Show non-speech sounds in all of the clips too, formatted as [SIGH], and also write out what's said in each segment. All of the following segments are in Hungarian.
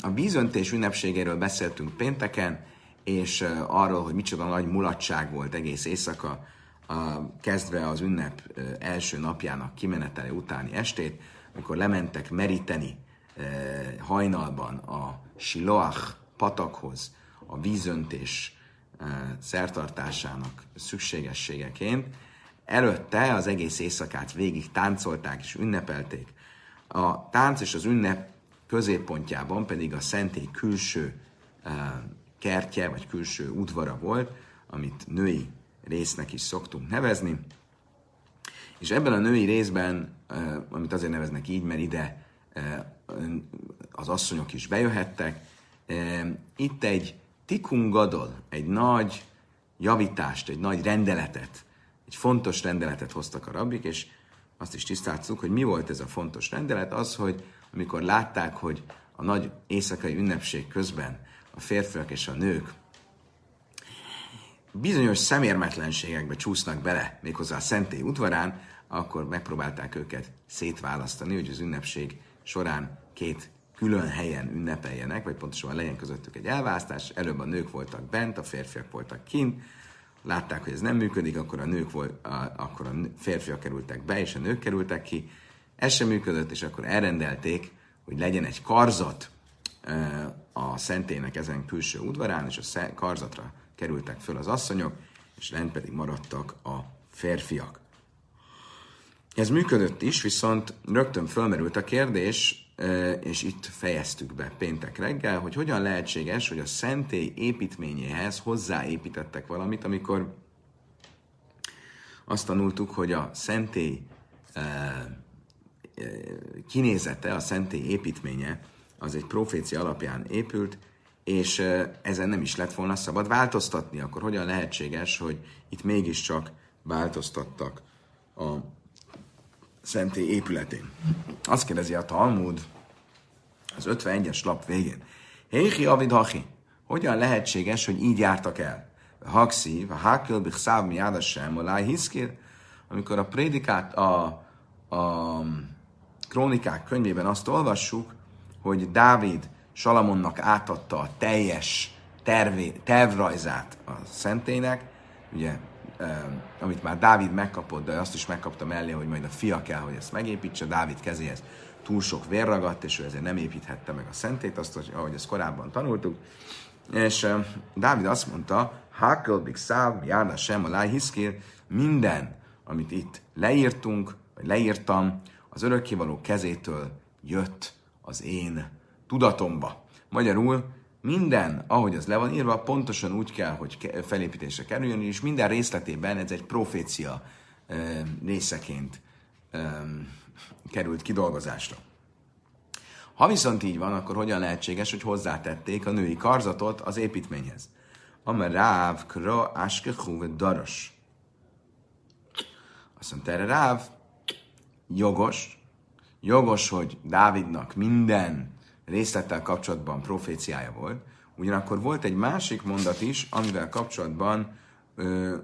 A vízöntés ünnepségéről beszéltünk pénteken, és arról, hogy micsoda nagy mulatság volt egész éjszaka, kezdve az ünnep első napjának kimenetele utáni estét, amikor lementek meríteni hajnalban a Siloach patakhoz a vízöntés szertartásának szükségességeként. Előtte az egész éjszakát végig táncolták és ünnepelték. A tánc és az ünnep középpontjában pedig a szentély külső kertje, vagy külső udvara volt, amit női résznek is szoktunk nevezni. És ebben a női részben, amit azért neveznek így, mert ide az asszonyok is bejöhettek, itt egy tikungadol, egy nagy javítást, egy nagy rendeletet, egy fontos rendeletet hoztak a rabbik, és azt is tisztáztuk, hogy mi volt ez a fontos rendelet, az, hogy amikor látták, hogy a nagy éjszakai ünnepség közben a férfiak és a nők bizonyos szemérmetlenségekbe csúsznak bele, méghozzá a szentély udvarán, akkor megpróbálták őket szétválasztani, hogy az ünnepség során két külön helyen ünnepeljenek, vagy pontosabban legyen közöttük egy elválasztás. Előbb a nők voltak bent, a férfiak voltak kint, látták, hogy ez nem működik, akkor a nők volt, a, akkor a férfiak kerültek be, és a nők kerültek ki. Ez sem működött, és akkor elrendelték, hogy legyen egy karzat a szentének ezen külső udvarán, és a karzatra kerültek föl az asszonyok, és rend pedig maradtak a férfiak. Ez működött is, viszont rögtön fölmerült a kérdés, és itt fejeztük be péntek reggel, hogy hogyan lehetséges, hogy a szentély építményéhez hozzáépítettek valamit, amikor azt tanultuk, hogy a szentély kinézete, a szentély építménye az egy profécia alapján épült, és ezen nem is lett volna szabad változtatni, akkor hogyan lehetséges, hogy itt mégiscsak változtattak a szentély épületén. Azt kérdezi a Talmud az 51-es lap végén. Héhi avid hachi, hogyan lehetséges, hogy így jártak el? Haxi, a hákel bichszáv mi sem, a hiszkér, amikor a prédikát, a, a krónikák könyvében azt olvassuk, hogy Dávid Salamonnak átadta a teljes tervé, tervrajzát a szentének, ugye, amit már Dávid megkapott, de azt is megkapta mellé, hogy majd a fia kell, hogy ezt megépítse, Dávid kezéhez túl sok vér ragadt, és ő ezért nem építhette meg a szentét, azt, hogy, ahogy ezt korábban tanultuk. És Dávid azt mondta, Hakel big száv, járda sem a lájhiszkér, minden, amit itt leírtunk, vagy leírtam, az örökkévaló kezétől jött az én tudatomba. Magyarul minden, ahogy az le van írva, pontosan úgy kell, hogy felépítésre kerüljön, és minden részletében ez egy profécia részeként került kidolgozásra. Ha viszont így van, akkor hogyan lehetséges, hogy hozzátették a női karzatot az építményhez? Amer ráv, kra, áske, daras. Azt mondta erre ráv, jogos, jogos, hogy Dávidnak minden részlettel kapcsolatban proféciája volt, ugyanakkor volt egy másik mondat is, amivel kapcsolatban ö,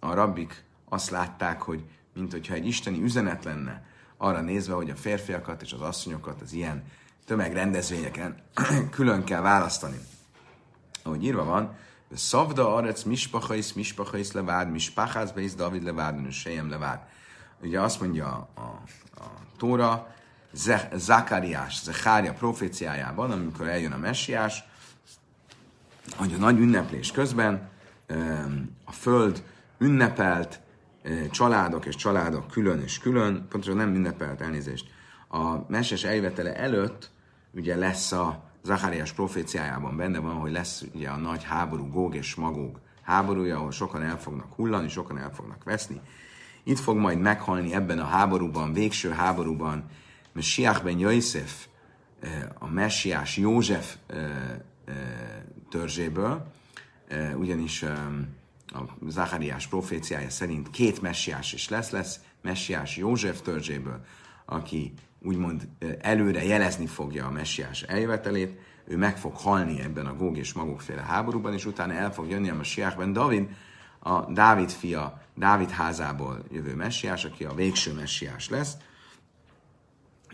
a rabbik azt látták, hogy mint hogyha egy isteni üzenet lenne, arra nézve, hogy a férfiakat és az asszonyokat az ilyen tömegrendezvényeken [CLEARS THROAT] külön kell választani. Ahogy írva van, Szavda arec mispachais, mispachais levád, mispachász beisz David levád, sejem levád. Ugye azt mondja a, a, Tóra, Zakariás, Zekária proféciájában, amikor eljön a messiás, hogy a nagy ünneplés közben a föld ünnepelt, családok és családok külön és külön, pontosan nem ünnepelt elnézést. A meses eljövetele előtt ugye lesz a Zacharias proféciájában benne van, hogy lesz ugye a nagy háború, Góg és Magóg háborúja, ahol sokan el fognak hullani, sokan el fognak veszni. Itt fog majd meghalni ebben a háborúban, végső háborúban, Messiach ben Yosef, a messiás József törzséből, ugyanis a Zachariás proféciája szerint két messiás is lesz, lesz messiás József törzséből, aki úgymond előre jelezni fogja a messiás eljövetelét, ő meg fog halni ebben a Góg és Magokféle háborúban, és utána el fog jönni a messiásben David, a Dávid fia, Dávid házából jövő messiás, aki a végső messiás lesz.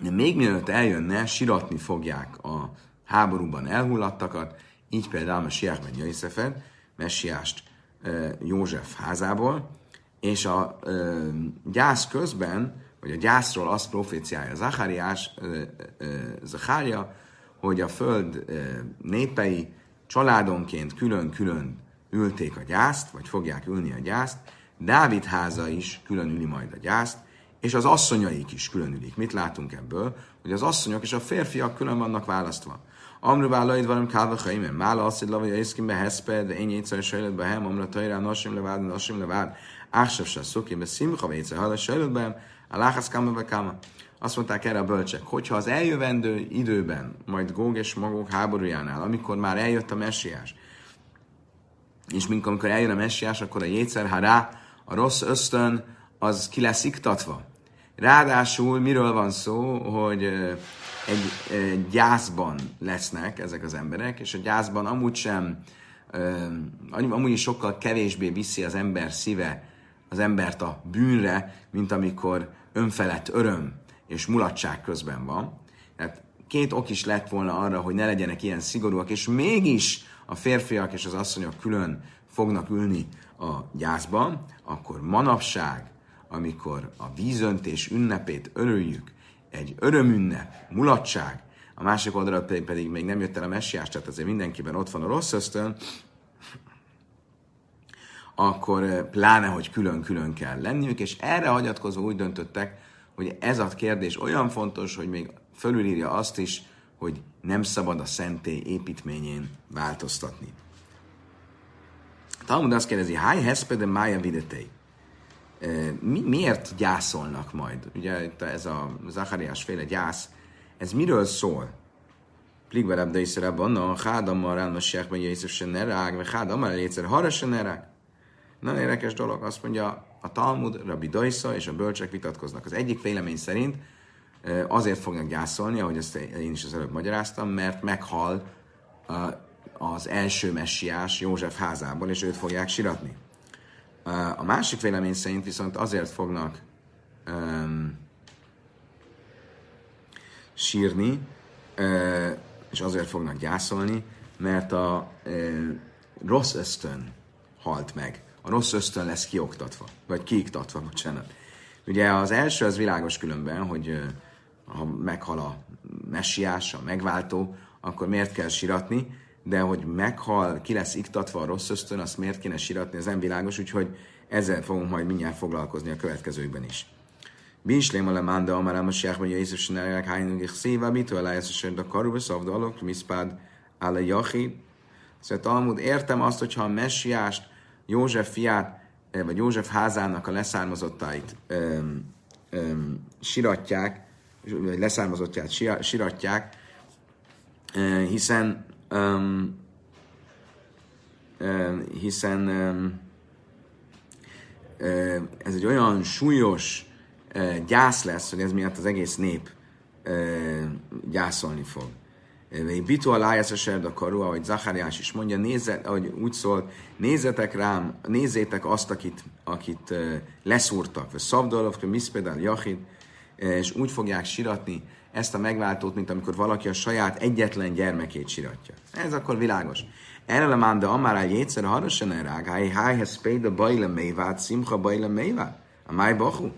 De még mielőtt eljönne, siratni fogják a háborúban elhullattakat, így például Siák ben Jöjszefed, messiást József házából, és a ö, gyász közben, vagy a gyászról azt proféciája Zachariás, Zachária, hogy a föld ö, népei családonként külön-külön ülték a gyászt, vagy fogják ülni a gyászt, Dávid háza is külön üli majd a gyászt, és az asszonyaik is külön ülik. Mit látunk ebből? Hogy az asszonyok és a férfiak külön vannak választva. Amru vállaid van, kálva chaimem. Mála azt, hogy lavai észkim be heszpe, de én egyszer sajlott be hem, amra tajrá, nasim levád, nasim levád, áksav se szukim, be szimcha, ve egyszer hada sajlott be a láhász káma, be. Azt mondták erre a bölcsek, hogyha az eljövendő időben, majd Góg és Magók háborújánál, amikor már eljött a messiás, és amikor eljön a messiás, akkor a jétszer, ha rá a rossz ösztön, az ki lesz iktatva. Ráadásul miről van szó, hogy egy, egy gyászban lesznek ezek az emberek, és a gyászban amúgy sem, amúgy is sokkal kevésbé viszi az ember szíve az embert a bűnre, mint amikor önfelett öröm és mulatság közben van. Tehát két ok is lett volna arra, hogy ne legyenek ilyen szigorúak, és mégis a férfiak és az asszonyok külön fognak ülni a gyászban, akkor manapság, amikor a vízöntés ünnepét örüljük, egy örömünnep, mulatság, a másik oldalra pedig, pedig még nem jött el a messiás, tehát azért mindenkiben ott van a rossz ösztön, akkor eh, pláne, hogy külön-külön kell lenniük, és erre hagyatkozó úgy döntöttek, hogy ez a kérdés olyan fontos, hogy még fölülírja azt is, hogy nem szabad a szentély építményén változtatni. Talmud azt kérdezi, háj heszpede mája videtei. Mi, miért gyászolnak majd? Ugye itt ez a Zachariás féle gyász, ez miről szól? Pligverebb de is van, a hádammal elmesják, hogy Jézus se ne rág, vagy hádammal egyszer harra se ne rág. Nagyon érdekes dolog, azt mondja a Talmud, Rabbi Dajsa és a bölcsek vitatkoznak. Az egyik vélemény szerint azért fognak gyászolni, ahogy ezt én is az előbb magyaráztam, mert meghal az első messiás József házából, és őt fogják siratni. A másik vélemény szerint viszont azért fognak um, sírni, uh, és azért fognak gyászolni, mert a uh, rossz ösztön halt meg. A rossz ösztön lesz kioktatva, vagy kiiktatva, bocsánat. Ugye az első az világos különben, hogy uh, ha meghal a messiás, a megváltó, akkor miért kell siratni, de hogy meghal, ki lesz iktatva a rossz ösztön, azt miért kéne siratni, ez nem világos, úgyhogy ezzel fogunk majd mindjárt foglalkozni a következőkben is. Bislém a lemánda amarám a siákban Jézus nerek hányunk és szíva, mitől elájesz a karuba szavda alok, miszpád áll a jachi. Szóval Talmud, értem azt, hogyha a messiást, József fiát, eh, vagy József házának a leszármazottait öm, öm, siratják, vagy leszármazottját siratják, hiszen um, hiszen um, ez egy olyan súlyos gyász lesz, hogy ez miatt az egész nép gyászolni fog. Bitu alájász a a karu, ahogy Zachariás is mondja, nézze, ahogy úgy szól, nézzetek rám, nézzétek azt, akit, akit leszúrtak, vagy Szabdolov, Miszpedál, Jachid, és úgy fogják siratni, ezt a megváltót, mint amikor valaki a saját egyetlen gyermekét siratja. Ez akkor világos. Erre a mánda amára jétszer harasan erág, háj háj hez a bajle mévát, szimcha bajle mévát, a máj bachu.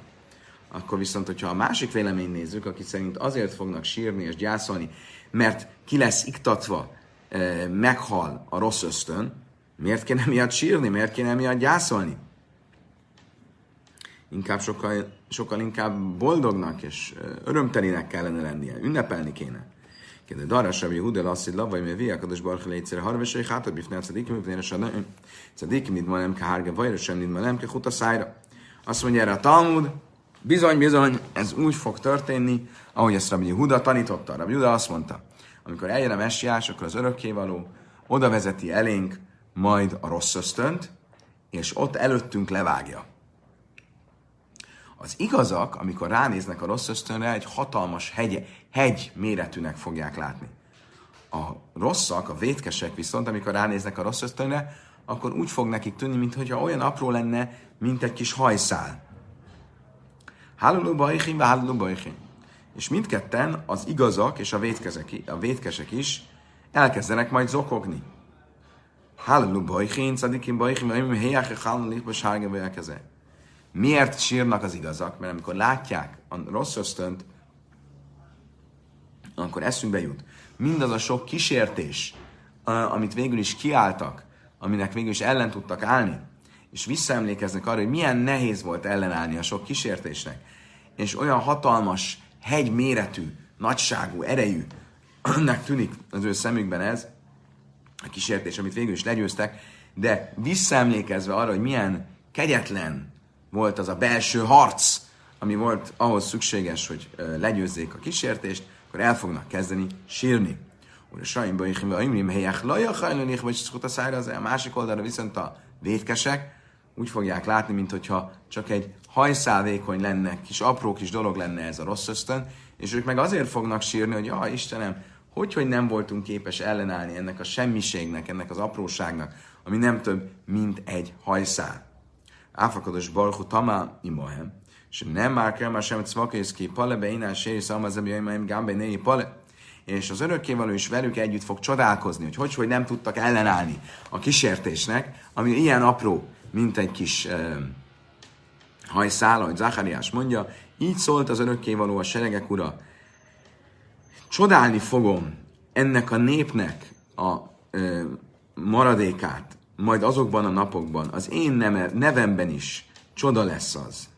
Akkor viszont, hogyha a másik vélemény nézzük, aki szerint azért fognak sírni és gyászolni, mert ki lesz iktatva, eh, meghal a rossz ösztön, miért kéne miatt sírni, miért kéne miatt gyászolni? Inkább sokkal, sokkal inkább boldognak és örömtelinek kellene lennie, ünnepelni kéne. Kérde, Dara Sabi Hudel azt, hogy lavaj, mert viak adás barha létszere harvesai hát, bifne a cedikim, bifne a sadnaim. Cedikim, mit nem ke hárge, vajra sem, mit nem ke huta szájra. Azt mondja erre a Talmud, bizony, bizony, ez úgy fog történni, ahogy ezt Rabbi Huda tanította. Rabbi Huda azt mondta, amikor eljön a messiás, akkor az örökkévaló oda vezeti elénk majd a rossz ösztönt, és ott előttünk levágja. Az igazak, amikor ránéznek a rossz ösztönre, egy hatalmas hegy, hegy méretűnek fogják látni. A rosszak, a vétkesek viszont, amikor ránéznek a rossz ösztönre, akkor úgy fog nekik tűnni, mintha olyan apró lenne, mint egy kis hajszál. Háluló bajhim, háluló bajhim. És mindketten az igazak és a vétkesek, a vétkesek is elkezdenek majd zokogni. Hallelu bajhin, szadikim bajhin, vagy helyek, hallalik, vagy sárga Miért sírnak az igazak? Mert amikor látják a rossz ösztönt, akkor eszünkbe jut. Mindaz a sok kísértés, amit végül is kiálltak, aminek végül is ellen tudtak állni, és visszaemlékeznek arra, hogy milyen nehéz volt ellenállni a sok kísértésnek, és olyan hatalmas, hegy méretű, nagyságú, erejű, önnek tűnik az ő szemükben ez, a kísértés, amit végül is legyőztek, de visszaemlékezve arra, hogy milyen kegyetlen volt az a belső harc, ami volt ahhoz szükséges, hogy legyőzzék a kísértést, akkor el fognak kezdeni sírni. Úr, sajnba ich a imrim helyek lajak vagy szokott a szájra, az a másik oldalra viszont a vétkesek úgy fogják látni, mintha csak egy hajszálvékony lenne, kis apró kis dolog lenne ez a rossz ösztön, és ők meg azért fognak sírni, hogy ja, Istenem, hogy, hogy nem voltunk képes ellenállni ennek a semmiségnek, ennek az apróságnak, ami nem több, mint egy hajszál. Áfakados barhu tamá imahem, és nem már kell már sem ki, pale beinán séri szalmazebi jaimaim gámbe néi pale. És az örökkévaló is velük együtt fog csodálkozni, hogy hogy, hogy nem tudtak ellenállni a kísértésnek, ami ilyen apró, mint egy kis uh, hajszál, ahogy Zachariás mondja, így szólt az örökkévaló a seregek ura, csodálni fogom ennek a népnek a ö, maradékát, majd azokban a napokban, az én nevemben is csoda lesz az.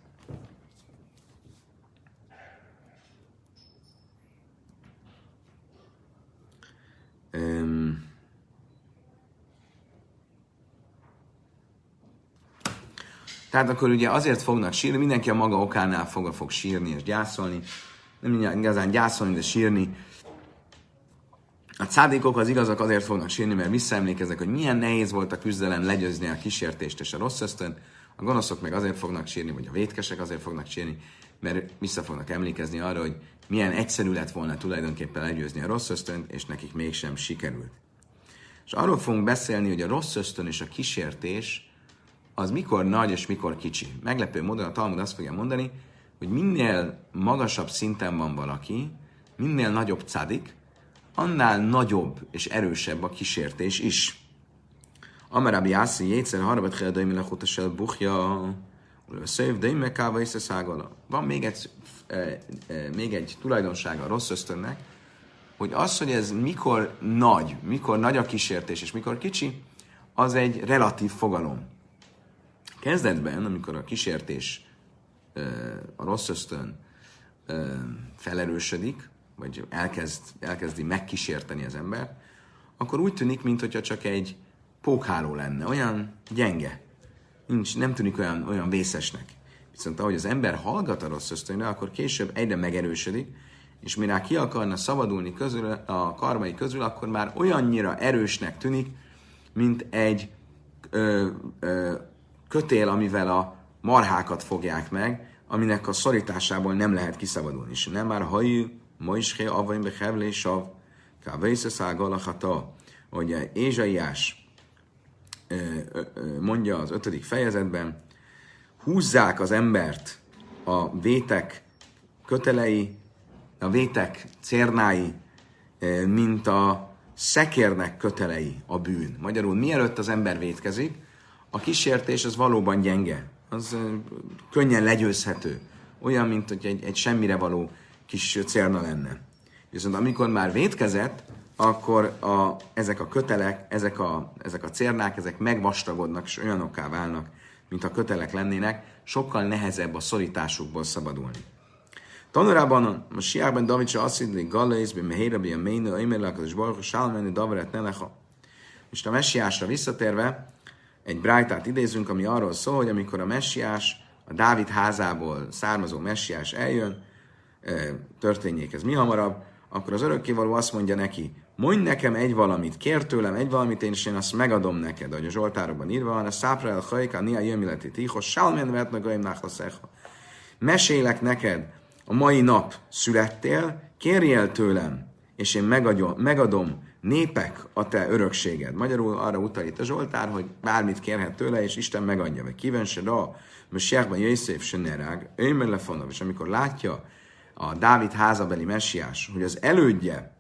Um, tehát akkor ugye azért fognak sírni, mindenki a maga okánál fogva fog sírni és gyászolni, nem igazán gyászolni, de sírni. A cádékok az igazak azért fognak sírni, mert visszaemlékeznek, hogy milyen nehéz volt a küzdelem legyőzni a kísértést és a rossz ösztön. A gonoszok meg azért fognak sírni, vagy a vétkesek azért fognak sírni, mert vissza fognak emlékezni arra, hogy milyen egyszerű lett volna tulajdonképpen legyőzni a rossz ösztönt, és nekik mégsem sikerült. És arról fogunk beszélni, hogy a rossz ösztön és a kísértés az mikor nagy és mikor kicsi. Meglepő módon a Talmud azt fogja mondani, hogy minél magasabb szinten van valaki, minél nagyobb cadik, annál nagyobb és erősebb a kísértés is. Amarabi Yászi, Jétszer, Harabat Heldaim, Lechutasel, Buchja, Szöv, Daim, Káva, Szágala. Van még egy, e, e, még egy tulajdonsága a rossz ösztönnek, hogy az, hogy ez mikor nagy, mikor nagy a kísértés, és mikor kicsi, az egy relatív fogalom. Kezdetben, amikor a kísértés a rossz ösztön felerősödik, vagy elkezd, elkezdi megkísérteni az ember, akkor úgy tűnik, mintha csak egy pókháló lenne, olyan gyenge, nincs, nem tűnik olyan, olyan vészesnek. Viszont ahogy az ember hallgat a rossz ösztönre, akkor később egyre megerősödik, és mire ki akarna szabadulni közül, a karmai közül, akkor már olyannyira erősnek tűnik, mint egy ö, ö, kötél, amivel a marhákat fogják meg, aminek a szorításából nem lehet kiszabadulni. És nem már hajú, ma is hé, avaim be hevlé, sav, kávésze galachata, hogy Ézsaiás mondja az ötödik fejezetben, húzzák az embert a vétek kötelei, a vétek cérnái, mint a szekérnek kötelei a bűn. Magyarul mielőtt az ember vétkezik, a kísértés az valóban gyenge az könnyen legyőzhető. Olyan, mint hogy egy, egy semmire való kis célna lenne. Viszont amikor már vétkezett, akkor a, ezek a kötelek, ezek a, ezek a cérnák, ezek megvastagodnak és olyanokká válnak, mint a kötelek lennének, sokkal nehezebb a szorításukból szabadulni. Tanulában a siárban David se azt mondja, hogy Galész, Mehérabi, a Ménő, a Imerlák, az Barka, Sálmeni, Daveret, Nelecha. És a messiásra visszatérve, egy brájtát idézünk, ami arról szól, hogy amikor a messiás, a Dávid házából származó messiás eljön, történjék ez mi hamarabb, akkor az örökkévaló azt mondja neki, mondj nekem egy valamit, kér tőlem egy valamit, én és én azt megadom neked, ahogy a Zsoltárokban írva van, a szápra el hajka, nia jömileti tichos, sálmen vetnagaim nachlaszecha. Mesélek neked, a mai nap születtél, kérjél tőlem, és én megadom, megadom népek a te örökséged. Magyarul arra utal itt a Zsoltár, hogy bármit kérhet tőle, és Isten megadja. Vagy se da, Mesiákban Jöjszéf se nerág, és amikor látja a Dávid házabeli messiás, hogy az elődje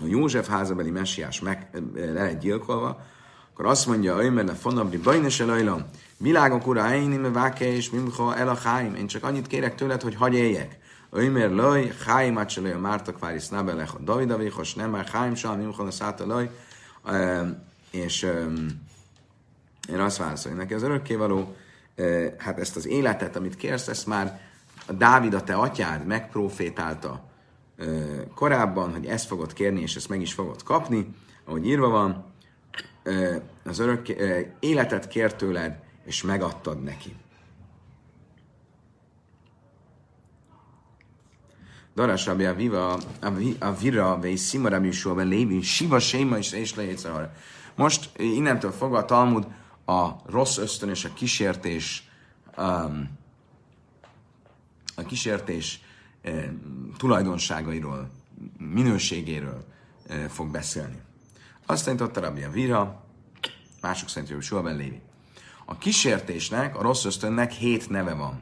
a József házabeli messiás meg, le lett gyilkolva, akkor azt mondja, mert a fonabri bajnes elajlam, világok ura, én váke és mimha el a háim. Én csak annyit kérek tőled, hogy hagyj éljek. Ömer loj, háim átselaj a mártak vári snabelech a Davidavékos, nem már háim sem, mimha a száta loj. És én azt válaszolom, neki az örökkévaló, hát ezt az életet, amit kérsz, ezt már a Dávid, a te atyád megprofétálta korábban, hogy ezt fogod kérni, és ezt meg is fogod kapni, ahogy írva van, az örök életet kért tőled, és megadtad neki. Darás Rabbi Aviva, Avira, Vei Simara Műsóban Lévi, Siva Séma és és Most innentől fogva a Talmud a rossz ösztön és a kísértés um, a kísértés eh, tulajdonságairól, minőségéről eh, fog beszélni. Azt tanította Rabbi Vira, mások szerint hogy soha Lévi. A kísértésnek, a rossz ösztönnek hét neve van.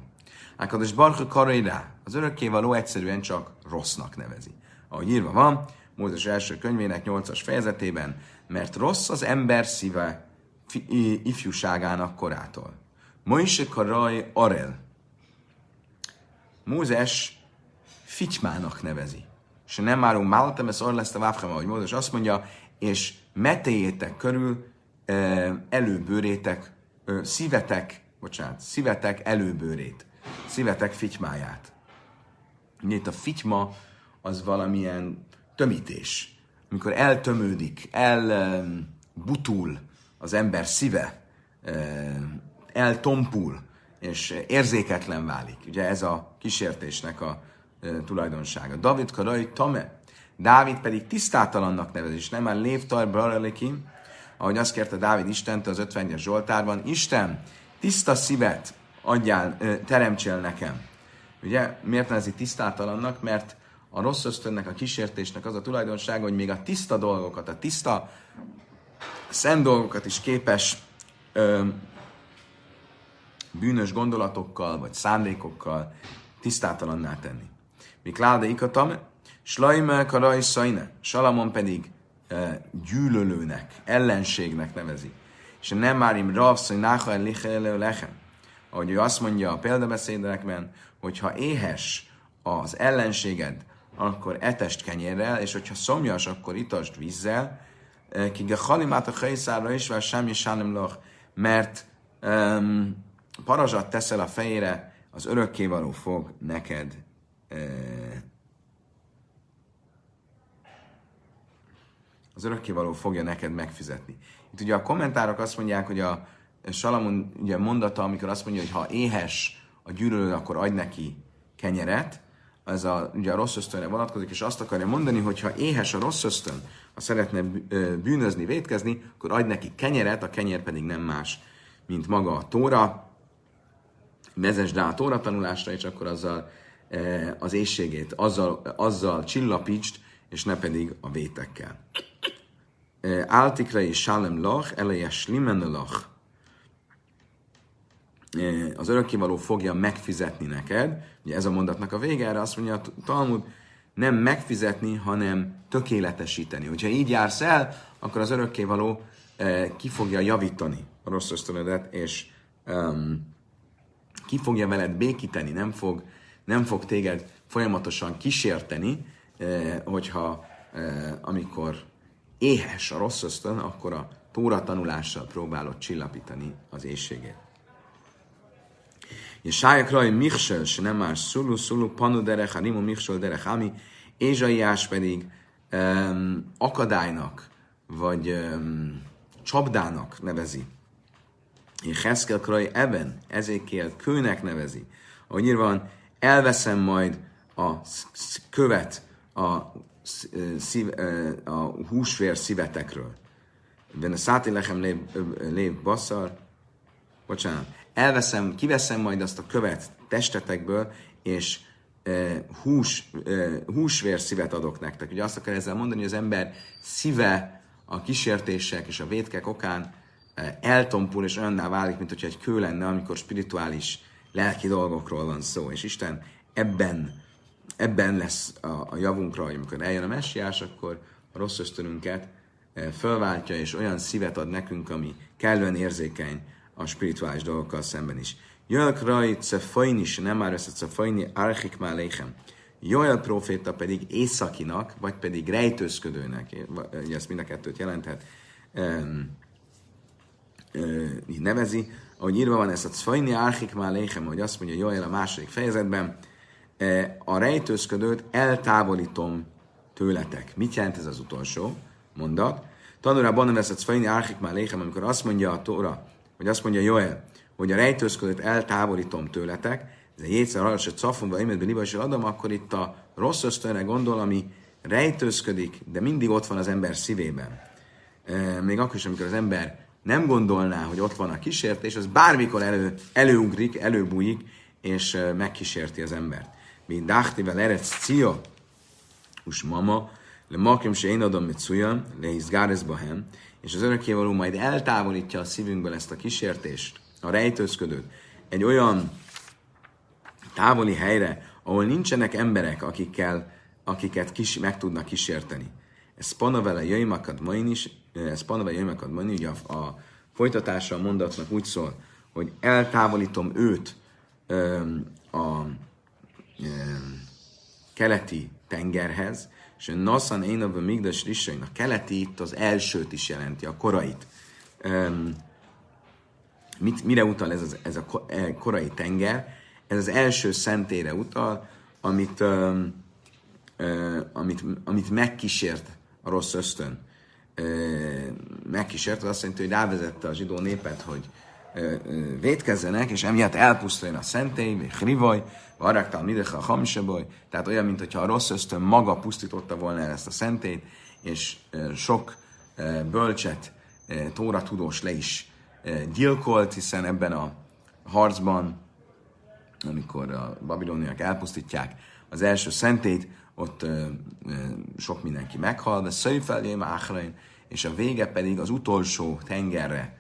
Ákados Barcha Karairá, az örökkévaló egyszerűen csak rossznak nevezi. Ahogy írva van, Mózes első könyvének 8-as fejezetében, mert rossz az ember szíve ifjúságának korától. Moise Karaj Arel. Mózes fitymának nevezi. És nem márunk málatem, ez lesz a váfhema, hogy Mózes azt mondja, és metéjétek körül előbőrétek, szívetek, bocsánat, szívetek előbőrét, szívetek fitymáját. Itt a fityma az valamilyen tömítés. Amikor eltömődik, elbutul az ember szíve, eltompul, és érzéketlen válik. Ugye ez a kísértésnek a tulajdonsága. David Karai Tame, Dávid pedig tisztátalannak nevez, és nem már lévtar brarelikim, ahogy azt kérte Dávid Istentől az 51-es Zsoltárban, Isten, tiszta szívet adjál, teremtsél nekem. Ugye, miért nevezi tisztátalannak? Mert a rossz ösztönnek, a kísértésnek az a tulajdonsága, hogy még a tiszta dolgokat, a tiszta szent dolgokat is képes ö, bűnös gondolatokkal vagy szándékokkal tisztátalanná tenni. Mikláde ikatam, Slajme karaj szajne, Salamon pedig e, gyűlölőnek, ellenségnek nevezi. És nem márim ravszony náha el lechem. Ahogy ő azt mondja a példabeszédekben, hogyha éhes az ellenséged, akkor etest kenyérrel, és hogyha szomjas, akkor itasd vízzel, ki halimát a hajszára is, vagy semmi sánem mert um, parazsat teszel a fejére, az örökkévaló fog neked az örökkévaló fogja neked megfizetni. Itt ugye a kommentárok azt mondják, hogy a Salamon ugye mondata, amikor azt mondja, hogy ha éhes a gyűlölő, akkor adj neki kenyeret, ez a, ugye a rossz ösztönre vonatkozik, és azt akarja mondani, hogy ha éhes a rossz ösztön, ha szeretne bűnözni, vétkezni, akkor adj neki kenyeret, a kenyer pedig nem más, mint maga a tóra, vezesd rá a tóra tanulásra, és akkor azzal e, az éjségét, azzal, azzal csillapítsd, és ne pedig a vétekkel. E, Áltikra és Sálem lach, eleje slimen lach. E, az örökkévaló fogja megfizetni neked. Ugye ez a mondatnak a vége, erre azt mondja a Talmud, nem megfizetni, hanem tökéletesíteni. Hogyha így jársz el, akkor az örökkévaló ki fogja javítani a rossz ösztönödet, és um, ki fogja veled békíteni, nem fog, nem fog téged folyamatosan kísérteni, eh, hogyha eh, amikor éhes a rossz ösztön, akkor a tóra tanulással próbálod csillapítani az éjségét. És sájak raj michsel, se nem más szulu, szulu, panu derech, harimu michsel derech, ami, Ézsaiás pedig um, akadálynak, vagy um, csapdának nevezi Heszkel Kraj Eben, Ezékiel kőnek nevezi. Ahogy nyilván elveszem majd a követ a, szív, a húsvér szívetekről. Ben a száti lechem lév, basszar, bocsánat, elveszem, kiveszem majd azt a követ testetekből, és hús, húsvér szívet adok nektek. Ugye azt akar ezzel mondani, hogy az ember szíve a kísértések és a vétkek okán eltompul és olyanná válik, mint hogyha egy kő lenne, amikor spirituális, lelki dolgokról van szó. És Isten ebben, ebben lesz a, a javunkra, hogy amikor eljön a messiás, akkor a rossz ösztönünket fölváltja, és olyan szívet ad nekünk, ami kellően érzékeny a spirituális dolgokkal szemben is. Jölk fajni, se nem már össze fajni, archik már léchem. Joel proféta pedig északinak, vagy pedig rejtőzködőnek, ezt mind a kettőt jelenthet, így nevezi, ahogy írva van ez a Cfajni Árchik Máléchem, hogy azt mondja Joel a második fejezetben, a rejtőzködőt eltávolítom tőletek. Mit jelent ez az utolsó mondat? Tanulában vesz a Cfajni Árchik Máléchem, amikor azt mondja a Tóra, vagy azt mondja Joel, hogy a rejtőzködőt eltávolítom tőletek, ez a jétszer arra, hogy cafonba imetbe liba is adom, akkor itt a rossz ösztönre gondol, ami rejtőzködik, de mindig ott van az ember szívében. Még akkor is, amikor az ember nem gondolná, hogy ott van a kísértés, az bármikor elő, előugrik, előbújik, és megkísérti az embert. Mi dachtivel eretz cia, us mama, le makim se én adom mit le izgárez bahem, és az örökkévaló majd eltávolítja a szívünkből ezt a kísértést, a rejtőzködőt, egy olyan távoli helyre, ahol nincsenek emberek, akikkel, akiket kis, meg tudnak kísérteni. Ez panavele jöjmakad main is, ez panavele jöjmakad main, ugye a, a folytatása a mondatnak úgy szól, hogy eltávolítom őt a keleti tengerhez, és a Nassan én a Migdas a keleti itt az elsőt is jelenti, a korait. Mit, mire utal ez, az, ez a e, korai tenger? Ez az első szentére utal, amit, amit, amit megkísért a rossz ösztön. Öm, megkísért, az azt jelenti, hogy rávezette a zsidó népet, hogy vétkezzenek, és emiatt elpusztuljon a szentély, vagy hrivaj, Araktál Midecha a Hamiseboj, tehát olyan, mintha a rossz ösztön maga pusztította volna el ezt a szentét, és sok bölcset, tóra tudós le is gyilkolt, hiszen ebben a harcban, amikor a babiloniak elpusztítják az első szentét, ott sok mindenki meghal, de Szöjfeljém Áhrain, és a vége pedig az utolsó tengerre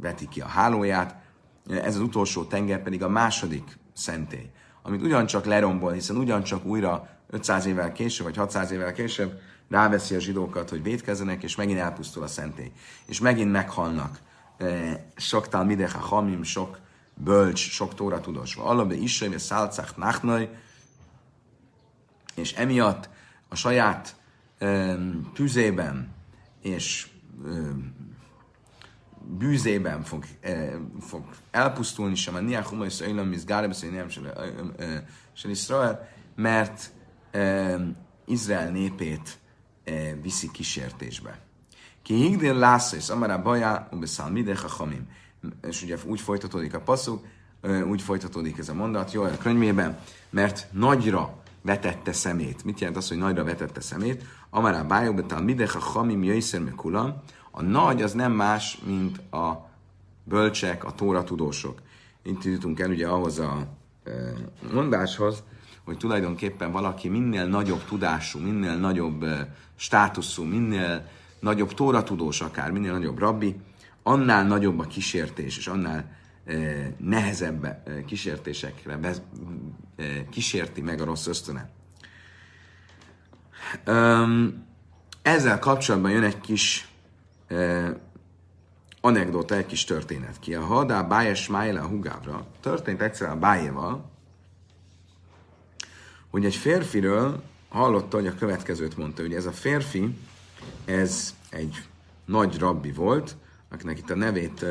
veti ki a hálóját, ez az utolsó tenger pedig a második szentély, amit ugyancsak lerombol, hiszen ugyancsak újra 500 évvel később, vagy 600 évvel később ráveszi a zsidókat, hogy védkezzenek, és megint elpusztul a szentély. És megint meghalnak. Sok talmidecha hamim, sok bölcs, sok tóra tudós. Alabe is, hogy szálcach nachnaj, és emiatt a saját tüzében és bűzében fog, eh, fog elpusztulni sem a Niachumai Szailam Mizgáre beszélni sem Israel, mert eh, Izrael népét eh, viszi kísértésbe. Ki higdél lásza, és amará bajá, ubeszál midech hamim. És ugye úgy folytatódik a passzuk, úgy folytatódik ez a mondat, jó, a könyvében, mert nagyra vetette szemét. Mit jelent az, hogy nagyra vetette szemét? Amará bájó, betál midech a hamim jöjszer kulam, a nagy az nem más, mint a bölcsek, a tóra tudósok. Itt jutunk el ugye ahhoz a mondáshoz, hogy tulajdonképpen valaki minél nagyobb tudású, minél nagyobb státuszú, minél nagyobb tóra tudós akár, minél nagyobb rabbi, annál nagyobb a kísértés, és annál nehezebb kísértésekre bez, e, kísérti meg a rossz ösztöne. Ezzel kapcsolatban jön egy kis anekdota, egy kis történet ki. A hadá Bájes Májle a hugávra történt egyszer a Bájéval, hogy egy férfiről hallotta, hogy a következőt mondta, hogy ez a férfi, ez egy nagy rabbi volt, akinek itt a nevét,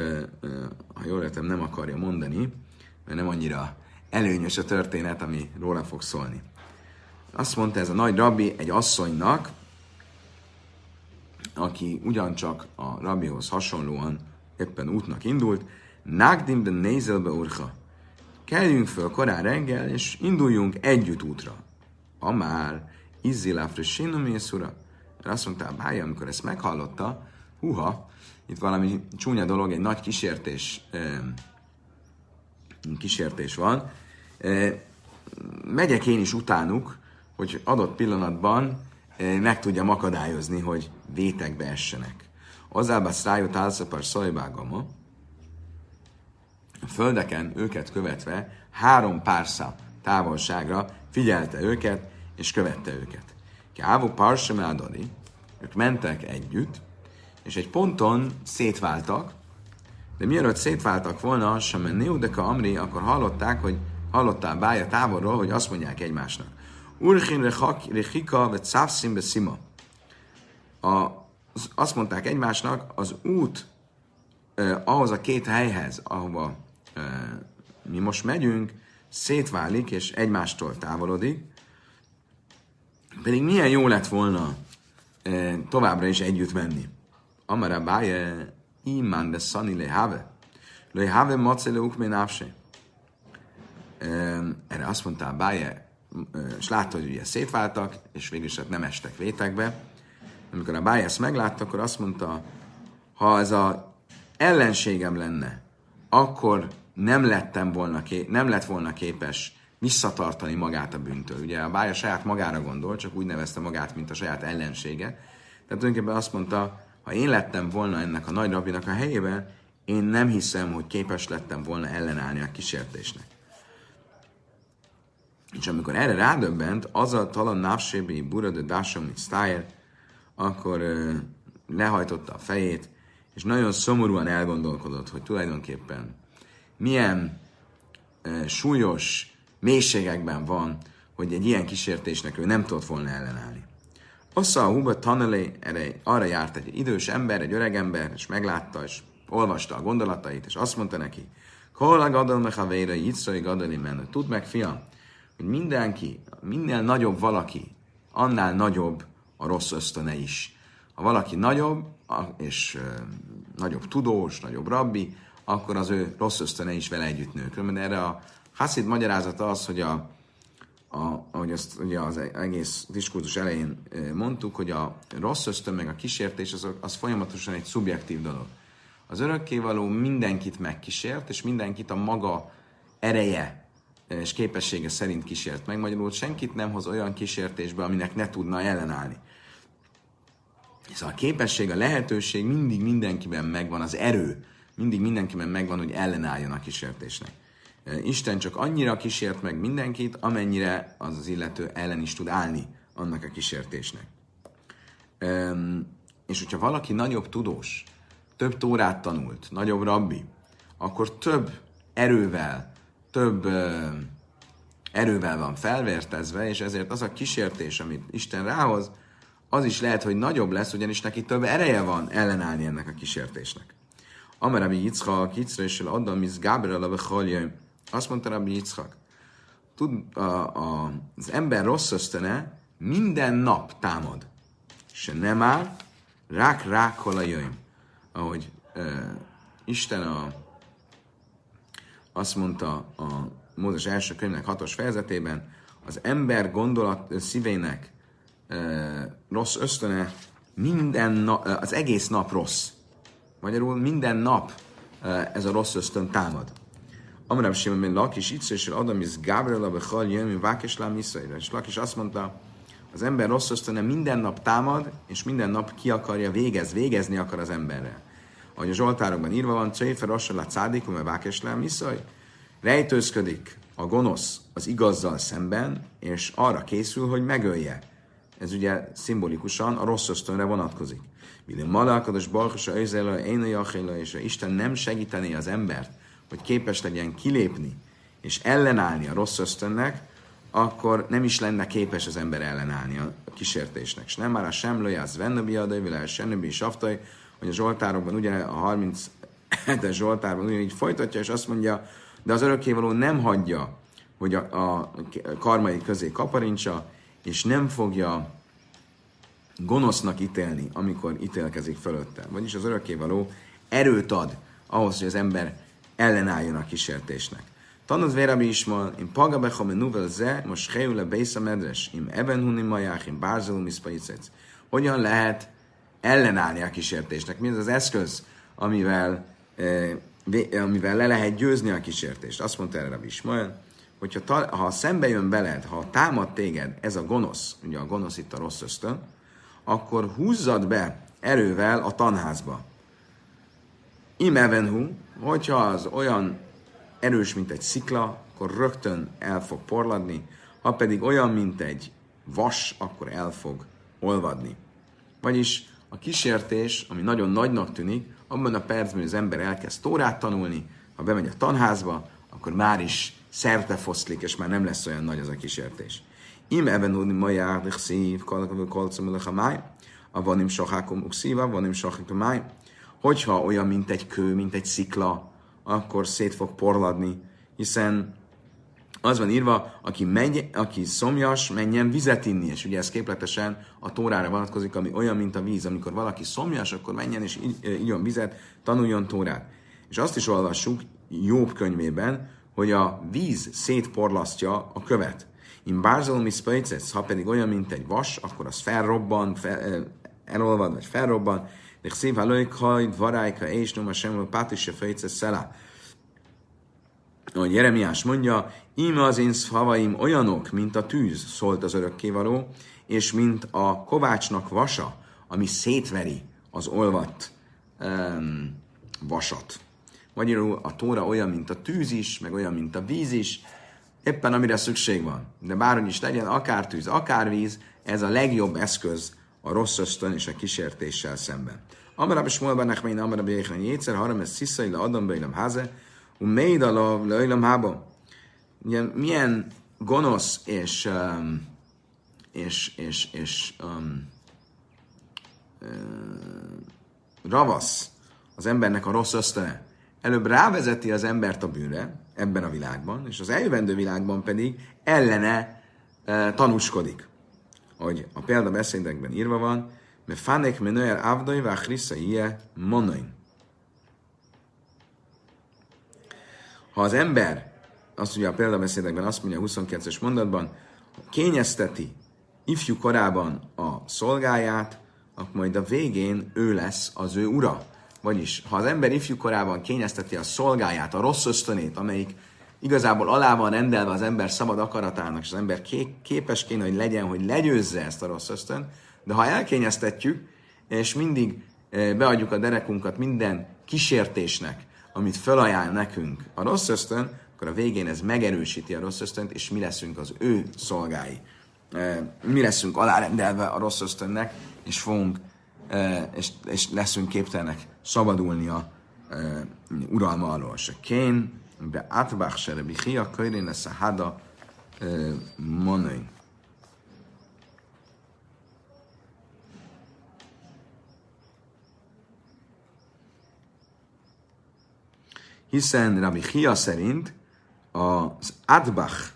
ha jól értem, nem akarja mondani, mert nem annyira előnyös a történet, ami róla fog szólni. Azt mondta ez a nagy rabbi egy asszonynak, aki ugyancsak a rabbihoz hasonlóan éppen útnak indult, Nagdim de nézelbe urha. Keljünk föl korán reggel, és induljunk együtt útra. A már izzilafre sinomészura. Azt mondta a bája, amikor ezt meghallotta, huha, itt valami csúnya dolog, egy nagy kísértés, kísértés van. Megyek én is utánuk, hogy adott pillanatban meg tudjam akadályozni, hogy vétekbe essenek. Azába szrájút álszapar szajbágama, a földeken őket követve három párszá távolságra figyelte őket, és követte őket. Kávu Parsem Adoni, ők mentek együtt, és egy ponton szétváltak, de mielőtt szétváltak volna, sem Neudeka Amri, akkor hallották, hogy hallottál bája távolról, hogy azt mondják egymásnak. Urchin rechika ve szávszim szima. Azt mondták egymásnak, az út eh, ahhoz a két helyhez, ahova eh, mi most megyünk, szétválik és egymástól távolodik, pedig milyen jó lett volna eh, továbbra is együtt menni. Amara báje imán de szani le have. Le have mace le ukmé Erre azt mondta Báje, és látta, hogy ugye szétváltak, és végül is hát nem estek vétekbe. Amikor a Báje ezt meglátta, akkor azt mondta, ha ez a ellenségem lenne, akkor nem lettem volna, ké- nem lett volna képes visszatartani magát a bűntől. Ugye a bája saját magára gondol, csak úgy nevezte magát, mint a saját ellensége. Tehát tulajdonképpen azt mondta, ha én lettem volna ennek a nagy rabinak a helyében, én nem hiszem, hogy képes lettem volna ellenállni a kísértésnek. És amikor erre rádöbbent, az a talan návsébi burada dásom, mint akkor lehajtotta a fejét, és nagyon szomorúan elgondolkodott, hogy tulajdonképpen milyen súlyos mélységekben van, hogy egy ilyen kísértésnek ő nem tudott volna ellenállni. Ossza a Huba Tanelé, erre, arra járt egy idős ember, egy öreg ember, és meglátta, és olvasta a gondolatait, és azt mondta neki, Kola gadol mechavéra, Yitzrai gadoli menő. Tudd meg, fiam, hogy mindenki, minél nagyobb valaki, annál nagyobb a rossz ösztöne is. Ha valaki nagyobb, és nagyobb tudós, nagyobb rabbi, akkor az ő rossz ösztöne is vele együtt nő. Különben erre a Hasid magyarázata az, hogy a, a, ahogy azt ugye az egész diskurzus elején mondtuk, hogy a rossz ösztön meg a kísértés az, az folyamatosan egy szubjektív dolog. Az örökkévaló mindenkit megkísért, és mindenkit a maga ereje és képessége szerint kísért meg. Magyarul senkit nem hoz olyan kísértésbe, aminek ne tudna ellenállni. Szóval a képesség, a lehetőség mindig mindenkiben megvan, az erő mindig mindenkiben megvan, hogy ellenálljon a kísértésnek. Isten csak annyira kísért meg mindenkit, amennyire az az illető ellen is tud állni annak a kísértésnek. És hogyha valaki nagyobb tudós, több tórát tanult, nagyobb rabbi, akkor több erővel, több erővel van felvértezve, és ezért az a kísértés, amit Isten rához, az is lehet, hogy nagyobb lesz, ugyanis neki több ereje van ellenállni ennek a kísértésnek. Amarabi Yitzchak, Yitzra és Adam, Gabriel, a azt mondta Rabbi Yitzchak, tud, a, a, az ember rossz ösztöne minden nap támad. Se nem áll, rák rák jöjjön. Ahogy uh, Isten a, azt mondta a Mózes első könyvnek hatos fejezetében, az ember gondolat szívének uh, rossz ösztöne minden nap, az egész nap rossz. Magyarul minden nap uh, ez a rossz ösztön támad. Amrám Simon ben Lakis, itt és Adam is Gabriel, a Chal, jön, Vákes Lám, És Lakis azt mondta, az ember rossz ösztöne minden nap támad, és minden nap ki akarja végez, végezni akar az emberre. Ahogy a Zsoltárokban írva van, Cséfer Rossala Cádikum, a Vákeslám Iszaj, rejtőzködik a gonosz az igazzal szemben, és arra készül, hogy megölje. Ez ugye szimbolikusan a rossz ösztönre vonatkozik. Minél malálkodos balkosa őzele, én a és Isten nem segíteni az embert, hogy képes legyen kilépni és ellenállni a rossz ösztönnek, akkor nem is lenne képes az ember ellenállni a kísértésnek. És nem már a sem löjász vennebi adai, világ semnebi saftai, hogy a Zsoltárokban, ugye a 37-es Zsoltárban ugyanígy folytatja, és azt mondja, de az örökkévaló nem hagyja, hogy a, a karmai közé kaparincsa, és nem fogja gonosznak ítélni, amikor ítélkezik fölötte. Vagyis az örökkévaló erőt ad ahhoz, hogy az ember ellenálljon a kísértésnek. Tanod vérabi ismal, in pagabecha menuvel ze, most heule beisza medres, im eben huni majach, im miszpaicec. Hogyan lehet ellenállni a kísértésnek? Mi az az eszköz, amivel, eh, amivel le lehet győzni a kísértést? Azt mondta erre Rabbi Ismael, hogyha ta, ha szembe jön veled, ha támad téged ez a gonosz, ugye a gonosz itt a rossz ösztön, akkor húzzad be erővel a tanházba. Im evenhu, hogyha az olyan erős, mint egy szikla, akkor rögtön el fog porladni, ha pedig olyan, mint egy vas, akkor el fog olvadni. Vagyis a kísértés, ami nagyon nagynak tűnik, abban a percben, hogy az ember elkezd tórát tanulni, ha bemegy a tanházba, akkor már is szerte foszlik, és már nem lesz olyan nagy az a kísértés. Im eben járlik szív, kalcom a máj, a vanim sohákom ukszíva, vanim sohákom máj. Hogyha olyan, mint egy kő, mint egy szikla, akkor szét fog porladni, hiszen az van írva, aki, megy, aki szomjas, menjen vizet inni, és ugye ez képletesen a tórára vonatkozik, ami olyan, mint a víz. Amikor valaki szomjas, akkor menjen és igyon vizet, tanuljon tórát. És azt is olvassuk Jobb könyvében, hogy a víz szétporlasztja a követ. In Barzol Miszpajcesz, ha pedig olyan, mint egy vas, akkor az felrobban, fel, elolvad, vagy felrobban, szív halők hajt, varájka, és noma sem, pátisja fejcesz szelá. Ahogy Jeremiás mondja, íme az én szavaim olyanok, mint a tűz, szólt az örökkévaló, és mint a kovácsnak vasa, ami szétveri az olvat um, vasat. Magyarul a tóra olyan, mint a tűz is, meg olyan, mint a víz is, éppen amire szükség van. De bárhogy is legyen, akár tűz, akár víz, ez a legjobb eszköz a rossz ösztön és a kísértéssel szemben. Amarab és Molban Nechmein, Amarab Jéhlen Jétszer, Haram ez Sziszai, Le Adam Beilam Háze, Umeida Le Öjlam Hába. Ugye, milyen gonosz és, um, és, és, és um, uh, ravasz az embernek a rossz ösztöne előbb rávezeti az embert a bűnre, ebben a világban, és az eljövendő világban pedig ellene e, tanúskodik. Hogy a példa beszédekben írva van, mert fanek menőer avdai vachrissa ie monain. Ha az ember, azt ugye a példabeszédekben azt mondja a 29-es mondatban, kényezteti ifjú korában a szolgáját, akkor majd a végén ő lesz az ő ura. Vagyis, ha az ember ifjú korában kényezteti a szolgáját, a rossz ösztönét, amelyik igazából alá van rendelve az ember szabad akaratának, és az ember képes kéne, hogy legyen, hogy legyőzze ezt a rossz ösztön, de ha elkényeztetjük, és mindig e, beadjuk a derekunkat minden kísértésnek, amit felajánl nekünk a rossz ösztön, akkor a végén ez megerősíti a rossz ösztönt, és mi leszünk az ő szolgái. E, mi leszünk alárendelve a rossz ösztönnek, és fogunk és, és leszünk képtelenek szabadulni a uralma alól. Se kén, hia, köjrén lesz a hada monai. Hiszen Rabbi Hia szerint az Adbach,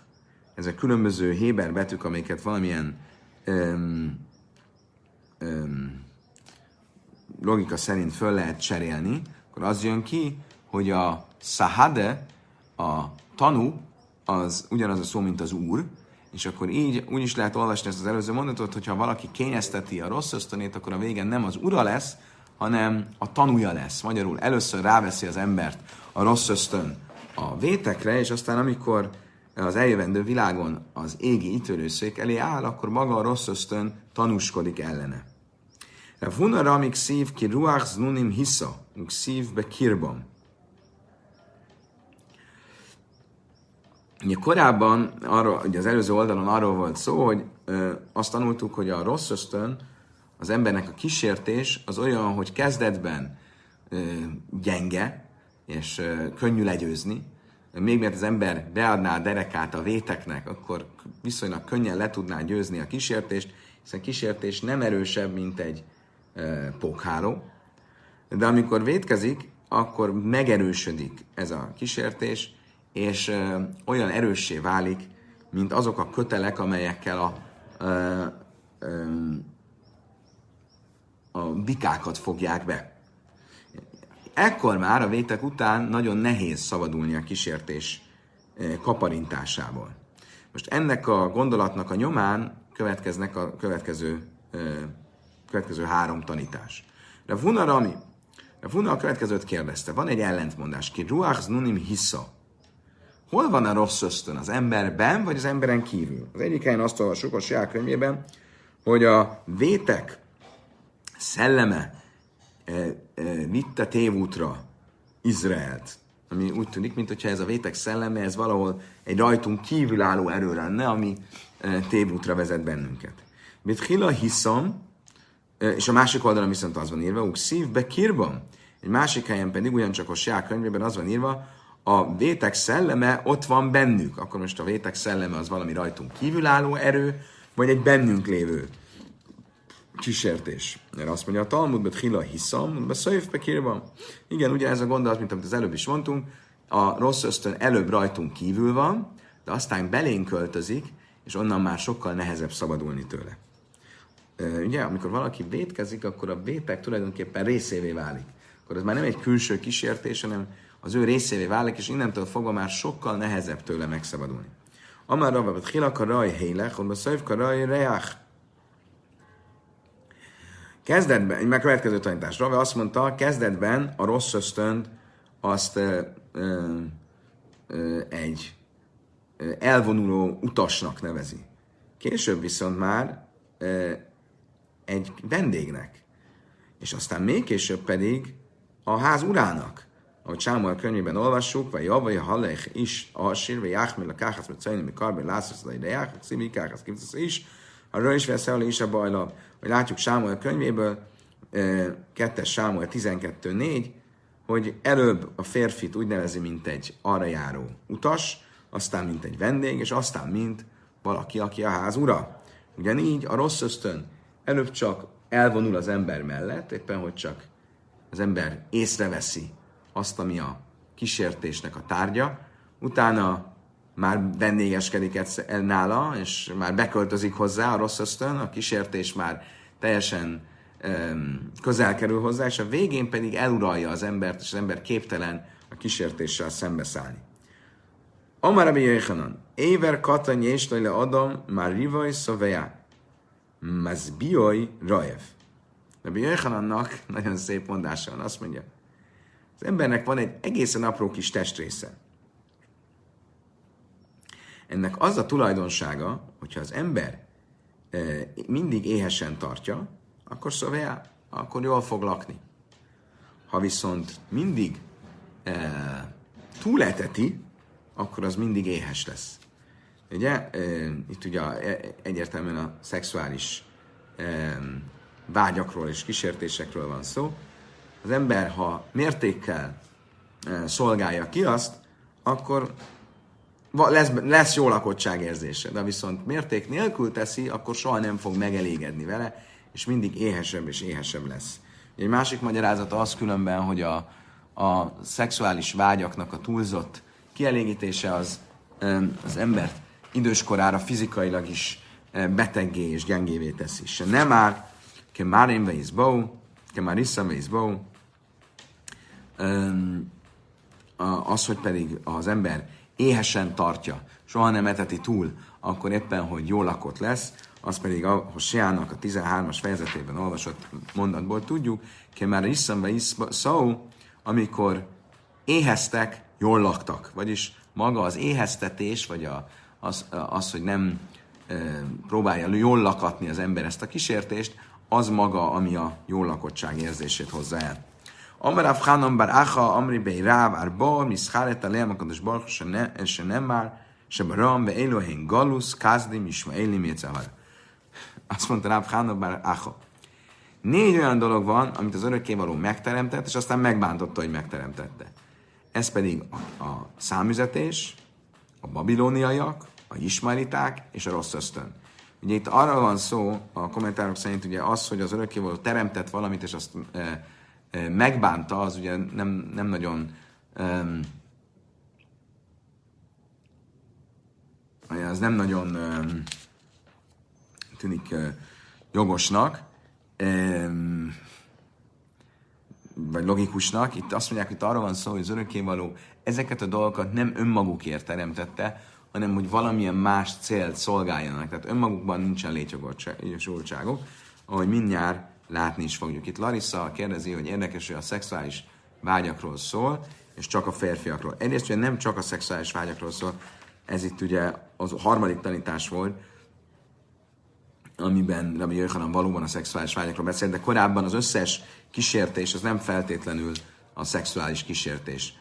ezek különböző héber betűk, amiket valamilyen um, um, logika szerint föl lehet cserélni, akkor az jön ki, hogy a sahade, a tanú, az ugyanaz a szó, mint az úr, és akkor így úgy is lehet olvasni ezt az előző mondatot, hogyha valaki kényezteti a rossz ösztönét, akkor a végén nem az ura lesz, hanem a tanúja lesz. Magyarul először ráveszi az embert a rossz ösztön a vétekre, és aztán amikor az eljövendő világon az égi ítélőszék elé áll, akkor maga a rossz ösztön tanúskodik ellene. Rav szív ki ruach znunim hisza, szív be kirbam. Ugye korábban, arról, ugye az előző oldalon arról volt szó, hogy ö, azt tanultuk, hogy a rossz ösztön, az embernek a kísértés az olyan, hogy kezdetben ö, gyenge, és ö, könnyű legyőzni, még mert az ember beadná a derekát a véteknek, akkor viszonylag könnyen le tudná győzni a kísértést, hiszen a kísértés nem erősebb, mint egy pókháló, de amikor vétkezik, akkor megerősödik ez a kísértés, és olyan erőssé válik, mint azok a kötelek, amelyekkel a, a, a bikákat fogják be. Ekkor már a vétek után nagyon nehéz szabadulni a kísértés kaparintásából. Most ennek a gondolatnak a nyomán következnek a következő következő három tanítás. De Vuna Rami, de Vuna a következőt kérdezte, van egy ellentmondás, ki ruach nunim hissa. Hol van a rossz ösztön, az emberben, vagy az emberen kívül? Az egyik helyen azt olvassuk a saját könyvében, hogy a vétek szelleme e, e, vitte tévútra Izraelt ami úgy tűnik, mintha ez a vétek szelleme, ez valahol egy rajtunk kívülálló erő lenne, ami e, tévútra vezet bennünket. Mit hila hiszom, e, és a másik oldalon viszont az van írva, szív be kirban. Egy másik helyen pedig ugyancsak a Siák könyvében az van írva, a vétek szelleme ott van bennük. Akkor most a vétek szelleme az valami rajtunk kívülálló erő, vagy egy bennünk lévő kísértés. Mert azt mondja a Talmud, bet hila hiszam, be szöjfbe kirban. Igen, ugye ez a gondolat, mint amit az előbb is mondtunk, a rossz ösztön előbb rajtunk kívül van, de aztán belénk költözik, és onnan már sokkal nehezebb szabadulni tőle. Ugye, amikor valaki vétkezik, akkor a vétek tulajdonképpen részévé válik. Akkor ez már nem egy külső kísértés, hanem az ő részévé válik, és innentől fogva már sokkal nehezebb tőle megszabadulni. Amár rabbat hilak a raj hélek, ott a raj reach. Kezdetben, egy megkövetkező tanítás. Rave azt mondta, kezdetben a rossz ösztönt azt ö, ö, ö, egy elvonuló utasnak nevezi. Később viszont már ö, egy vendégnek. És aztán még később pedig a ház urának. Ahogy Sámuel könyvében olvassuk, vagy javai halech is a sír, vagy jáhmil a káhasz, vagy cajni, mi karbe látszasz, de ide jáhmil, szívi káhasz, kivtasz is, a röjs veszel is a bajla, hogy látjuk Sámuel könyvéből, kettes Sámuel 12.4, hogy előbb a férfit úgy nevezi, mint egy arra járó utas, aztán mint egy vendég, és aztán mint valaki, aki a ház ura. Ugyanígy a rossz ösztön előbb csak elvonul az ember mellett, éppen hogy csak az ember észreveszi azt, ami a kísértésnek a tárgya, utána már vendégeskedik nála, és már beköltözik hozzá a rossz ösztön, a kísértés már teljesen um, közel kerül hozzá, és a végén pedig eluralja az embert, és az ember képtelen a kísértéssel szembeszállni. Amar Rabbi Yechanan, Éver katany és le Adam, már rivaj szaveja, mazbioj rajev. Rabbi nagyon szép mondása van, azt mondja, az embernek van egy egészen apró kis testrésze. Ennek az a tulajdonsága, hogyha az ember mindig éhesen tartja, akkor szóval akkor jól fog lakni. Ha viszont mindig e, túleteti, akkor az mindig éhes lesz. Ugye, e, itt ugye e, egyértelműen a szexuális e, vágyakról és kísértésekről van szó, az ember, ha mértékkel e, szolgálja ki azt, akkor lesz, lesz jó lakottság érzése, de viszont mérték nélkül teszi, akkor soha nem fog megelégedni vele, és mindig éhesebb és éhesebb lesz. Egy másik magyarázata az különben, hogy a, a szexuális vágyaknak a túlzott kielégítése az az embert időskorára fizikailag is e, beteggé és gyengévé teszi. Se nem már, ke már én Kemarissa Vészbó, az, hogy pedig az ember éhesen tartja, soha nem eteti túl, akkor éppen, hogy jó lakott lesz, az pedig a Hoseának a 13-as fejezetében olvasott mondatból tudjuk, már iszambe szó, amikor éheztek, jól laktak. Vagyis maga az éheztetés, vagy a, az, az, hogy nem e, próbálja jól lakatni az ember ezt a kísértést, az maga, ami a jó lakottság érzését hozza el. Amarav Hanan bar Acha, Amri Bey Ráv, Arba, Miszháret, a Leam, Akados Baruch, se nem már, se Baram, Be Elohén Galus, Kazdim, Ismaeli, Mécehar. Azt mondta Ráv Hanan bar Acha. Négy olyan dolog van, amit az örökkévaló megteremtett, és aztán megbántotta, hogy megteremtette. Ez pedig a, a számüzetés, a babilóniaiak, a ismaeliták és a rossz ösztön. Ugye itt arra van szó, a kommentárok szerint ugye az, hogy az örökkévaló teremtett valamit, és azt e, e, megbánta, az ugye nem, nem nagyon e, az nem nagyon e, tűnik e, jogosnak, e, vagy logikusnak. Itt azt mondják, hogy arra van szó, hogy az örökkévaló ezeket a dolgokat nem önmagukért teremtette, hanem hogy valamilyen más célt szolgáljanak. Tehát önmagukban nincsen létjogosultságok, ahogy mindjárt látni is fogjuk. Itt Larissa kérdezi, hogy érdekes, hogy a szexuális vágyakról szól, és csak a férfiakról. Egyrészt ugye nem csak a szexuális vágyakról szól, ez itt ugye az harmadik tanítás volt, amiben Rabbi Jöjhanan valóban a szexuális vágyakról beszélt, de korábban az összes kísértés az nem feltétlenül a szexuális kísértés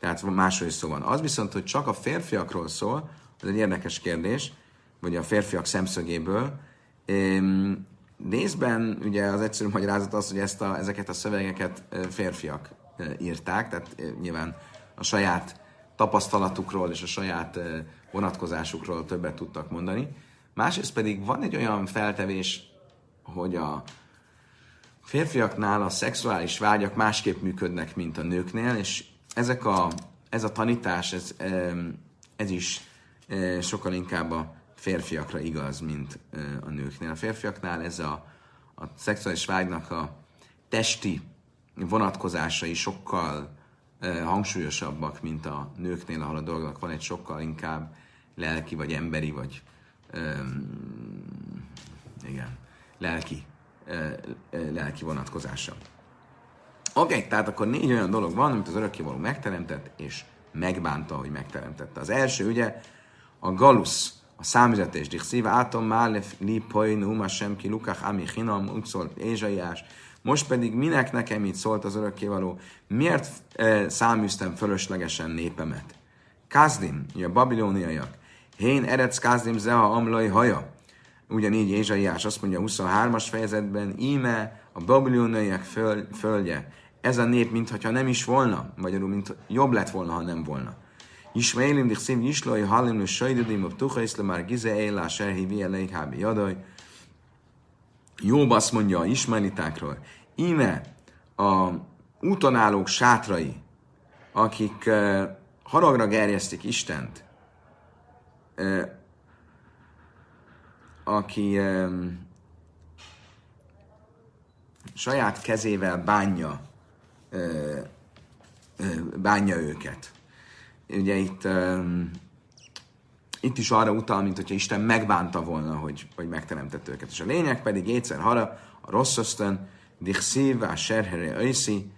Tehát másról is szó van. Az viszont, hogy csak a férfiakról szól, ez egy érdekes kérdés, vagy a férfiak szemszögéből. Részben ugye az egyszerű magyarázat az, hogy ezt a, ezeket a szövegeket férfiak írták, tehát nyilván a saját tapasztalatukról és a saját vonatkozásukról többet tudtak mondani. Másrészt pedig van egy olyan feltevés, hogy a férfiaknál a szexuális vágyak másképp működnek, mint a nőknél, és ezek a, ez a tanítás, ez, ez is sokkal inkább a férfiakra igaz, mint a nőknél. A férfiaknál ez a, a szexuális vágynak a testi vonatkozásai sokkal hangsúlyosabbak, mint a nőknél, ahol a dolgnak van egy sokkal inkább lelki, vagy emberi, vagy igen, lelki, lelki vonatkozása. Oké, okay, tehát akkor négy olyan dolog van, amit az örökkévaló megteremtett, és megbánta, hogy megteremtette. Az első ugye a galusz, a számüzetés, dich szíve átom málef li poinu ma sem ki lukach ami hinam, szólt Ézsaiás, most pedig minek nekem így szólt az örökkévaló, miért e, száműztem fölöslegesen népemet? Kázdim, a babilóniaiak, Hén eredsz kázdim zeha amlai haja. Ugyanígy Ézsaiás azt mondja a 23-as fejezetben, íme a babilóniaiak föl, földje. Ez a nép, mintha nem is volna, magyarul, mint jobb lett volna, ha nem volna. Ismailim dich szív islói halim sajdudim, a tucha iszle már gize éjlá serhi vi elejhábi jadaj. Jobb azt mondja a ismailitákról, íme a útonállók sátrai, akik uh, haragra gerjesztik Istent, uh, aki um, saját kezével bánja, bánja őket. Ugye itt itt is arra utal, mint hogyha Isten megbánta volna, hogy, hogy megteremtett őket. És a lényeg pedig egyszer hara, a rossz ösztön, dichszív, a serhere öjszi,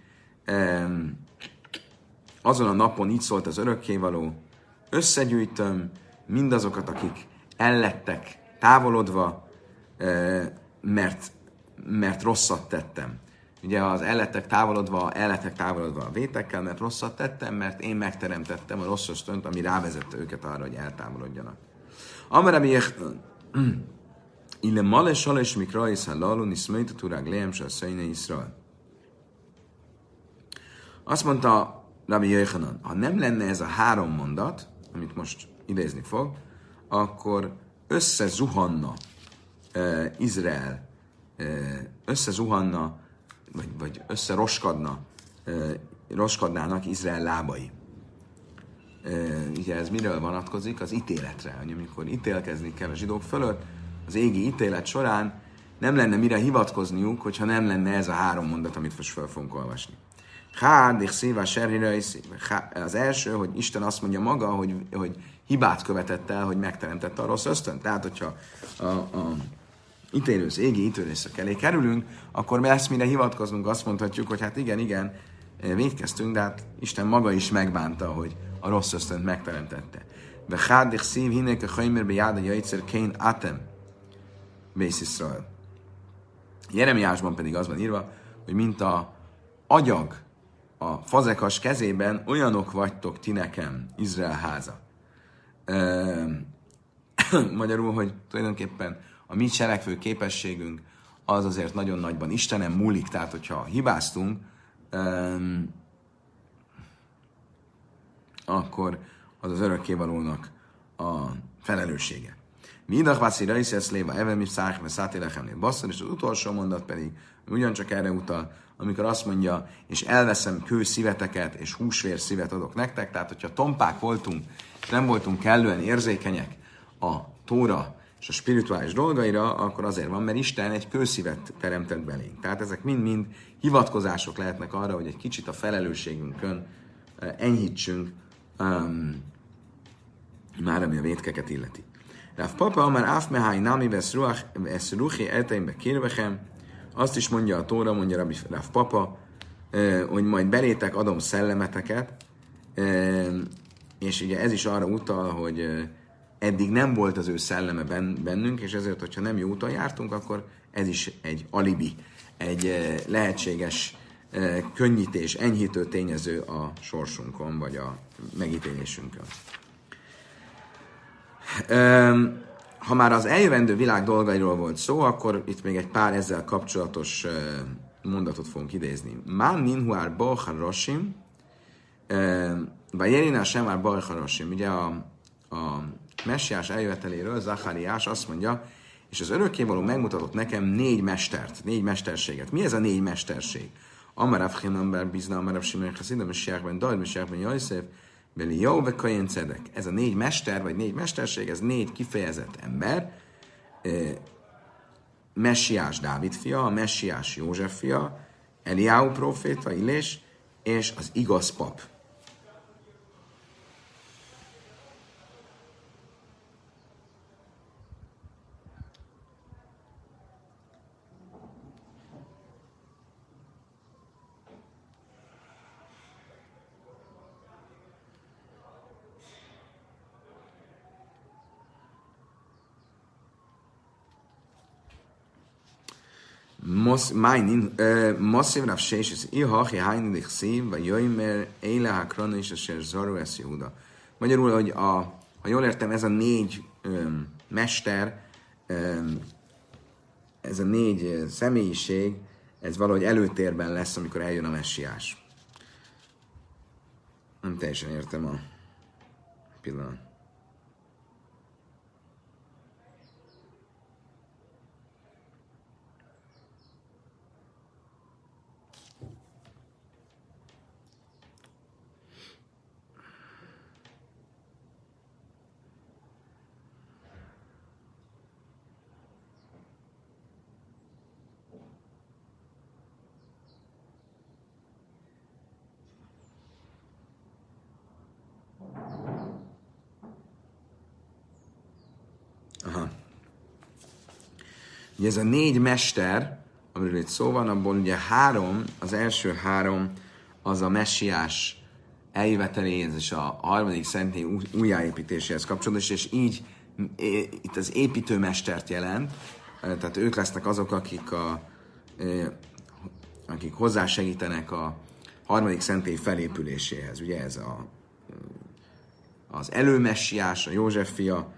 azon a napon így szólt az örökkévaló, összegyűjtöm mindazokat, akik ellettek távolodva, mert, mert rosszat tettem. Ugye az ellettek távolodva, ellettek távolodva a vétekkel, mert rosszat tettem, mert én megteremtettem a rossz ösztönt, ami rávezette őket arra, hogy eltávolodjanak. Amara mi [CLEARS THROAT] Ile male sales mikra is halalu niszmőjt turag lehem se szöjne Iszrael. Azt mondta Rabbi Jöjjhanan, ha nem lenne ez a három mondat, amit most idézni fog, akkor összezuhanna uh, Izrael, uh, összezuhanna vagy, vagy összeroskadna, roskadnának Izrael lábai. Ugye ez miről vonatkozik? Az ítéletre. Hogy amikor ítélkezni kell a zsidók fölött, az égi ítélet során nem lenne mire hivatkozniuk, hogyha nem lenne ez a három mondat, amit most fel fogunk olvasni. Hád, szíva, Az első, hogy Isten azt mondja maga, hogy, hogy hibát követett el, hogy megteremtette a rossz ösztön. Tehát, hogyha a, a ítélősz, égi ítélőszök elé kerülünk, akkor mi ezt mire hivatkozunk, azt mondhatjuk, hogy hát igen, igen, védkeztünk, de hát Isten maga is megbánta, hogy a rossz ösztönt megteremtette. De hádik szív hinnék a hajmérbe jáda jajtszer kén atem, Bész. Jeremiásban pedig az van írva, hogy mint a agyag a fazekas kezében, olyanok vagytok ti nekem, Izrael háza. [COUGHS] Magyarul, hogy tulajdonképpen a mi cselekvő képességünk az azért nagyon nagyban Istenem múlik, tehát hogyha hibáztunk, um, akkor az az örökkévalónak a felelőssége. Midach vászi rajszesz léva evel mi szájh, szátélechemnél basszor, és az utolsó mondat pedig ugyancsak erre utal, amikor azt mondja, és elveszem kő szíveteket, és húsvér szívet adok nektek, tehát hogyha tompák voltunk, és nem voltunk kellően érzékenyek a tóra és a spirituális dolgaira, akkor azért van, mert Isten egy kőszívet teremtett belénk. Tehát ezek mind-mind hivatkozások lehetnek arra, hogy egy kicsit a felelősségünkön eh, enyhítsünk, um, már ami a vétkeket illeti. Rav Papa, már áf mehány nami vesz ruhi elteimbe kérvechem, azt is mondja a Tóra, mondja Rabbi Rav Papa, eh, hogy majd belétek adom szellemeteket, eh, és ugye ez is arra utal, hogy eddig nem volt az ő szelleme bennünk, és ezért, hogyha nem jó úton jártunk, akkor ez is egy alibi, egy lehetséges könnyítés, enyhítő tényező a sorsunkon, vagy a megítélésünkön. Ha már az eljövendő világ dolgairól volt szó, akkor itt még egy pár ezzel kapcsolatos mondatot fogunk idézni. Mán ninhuár bohar rosim, Vajerina sem már bajharosim. Ugye a, a messiás eljöveteléről Zachariás azt mondja, és az örökkévaló megmutatott nekem négy mestert, négy mesterséget. Mi ez a négy mesterség? Amarav Hinamber Bizna, Amarav Simon Chassidim, Mesiákben Dajl, Mesiákben Jajszév, Beli Jó, Kajen Cedek. Ez a négy mester, vagy négy mesterség, ez négy kifejezett ember. Messiás Dávid fia, Messiás József fia, Eliáú proféta, Illés, és az igaz pap. Moszív Rav Sés, Ihach, Jahány, Lichszív, vagy Jöjmer, Éle, Hakrona és Eser Zaru, Ez Júda. Magyarul, hogy a, ha jól értem, ez a négy öm, mester, öm, ez a négy személyiség, ez valahogy előtérben lesz, amikor eljön a messiás. Nem teljesen értem a pillanat. Ugye ez a négy mester, amiről itt szó van, abból ugye három, az első három az a messiás eljöveteléhez és a harmadik szentély újjáépítéséhez kapcsolatos, és így itt az építőmestert jelent, tehát ők lesznek azok, akik, a, akik hozzásegítenek a harmadik szentély felépüléséhez. Ugye ez a, az előmessiás, a József fia,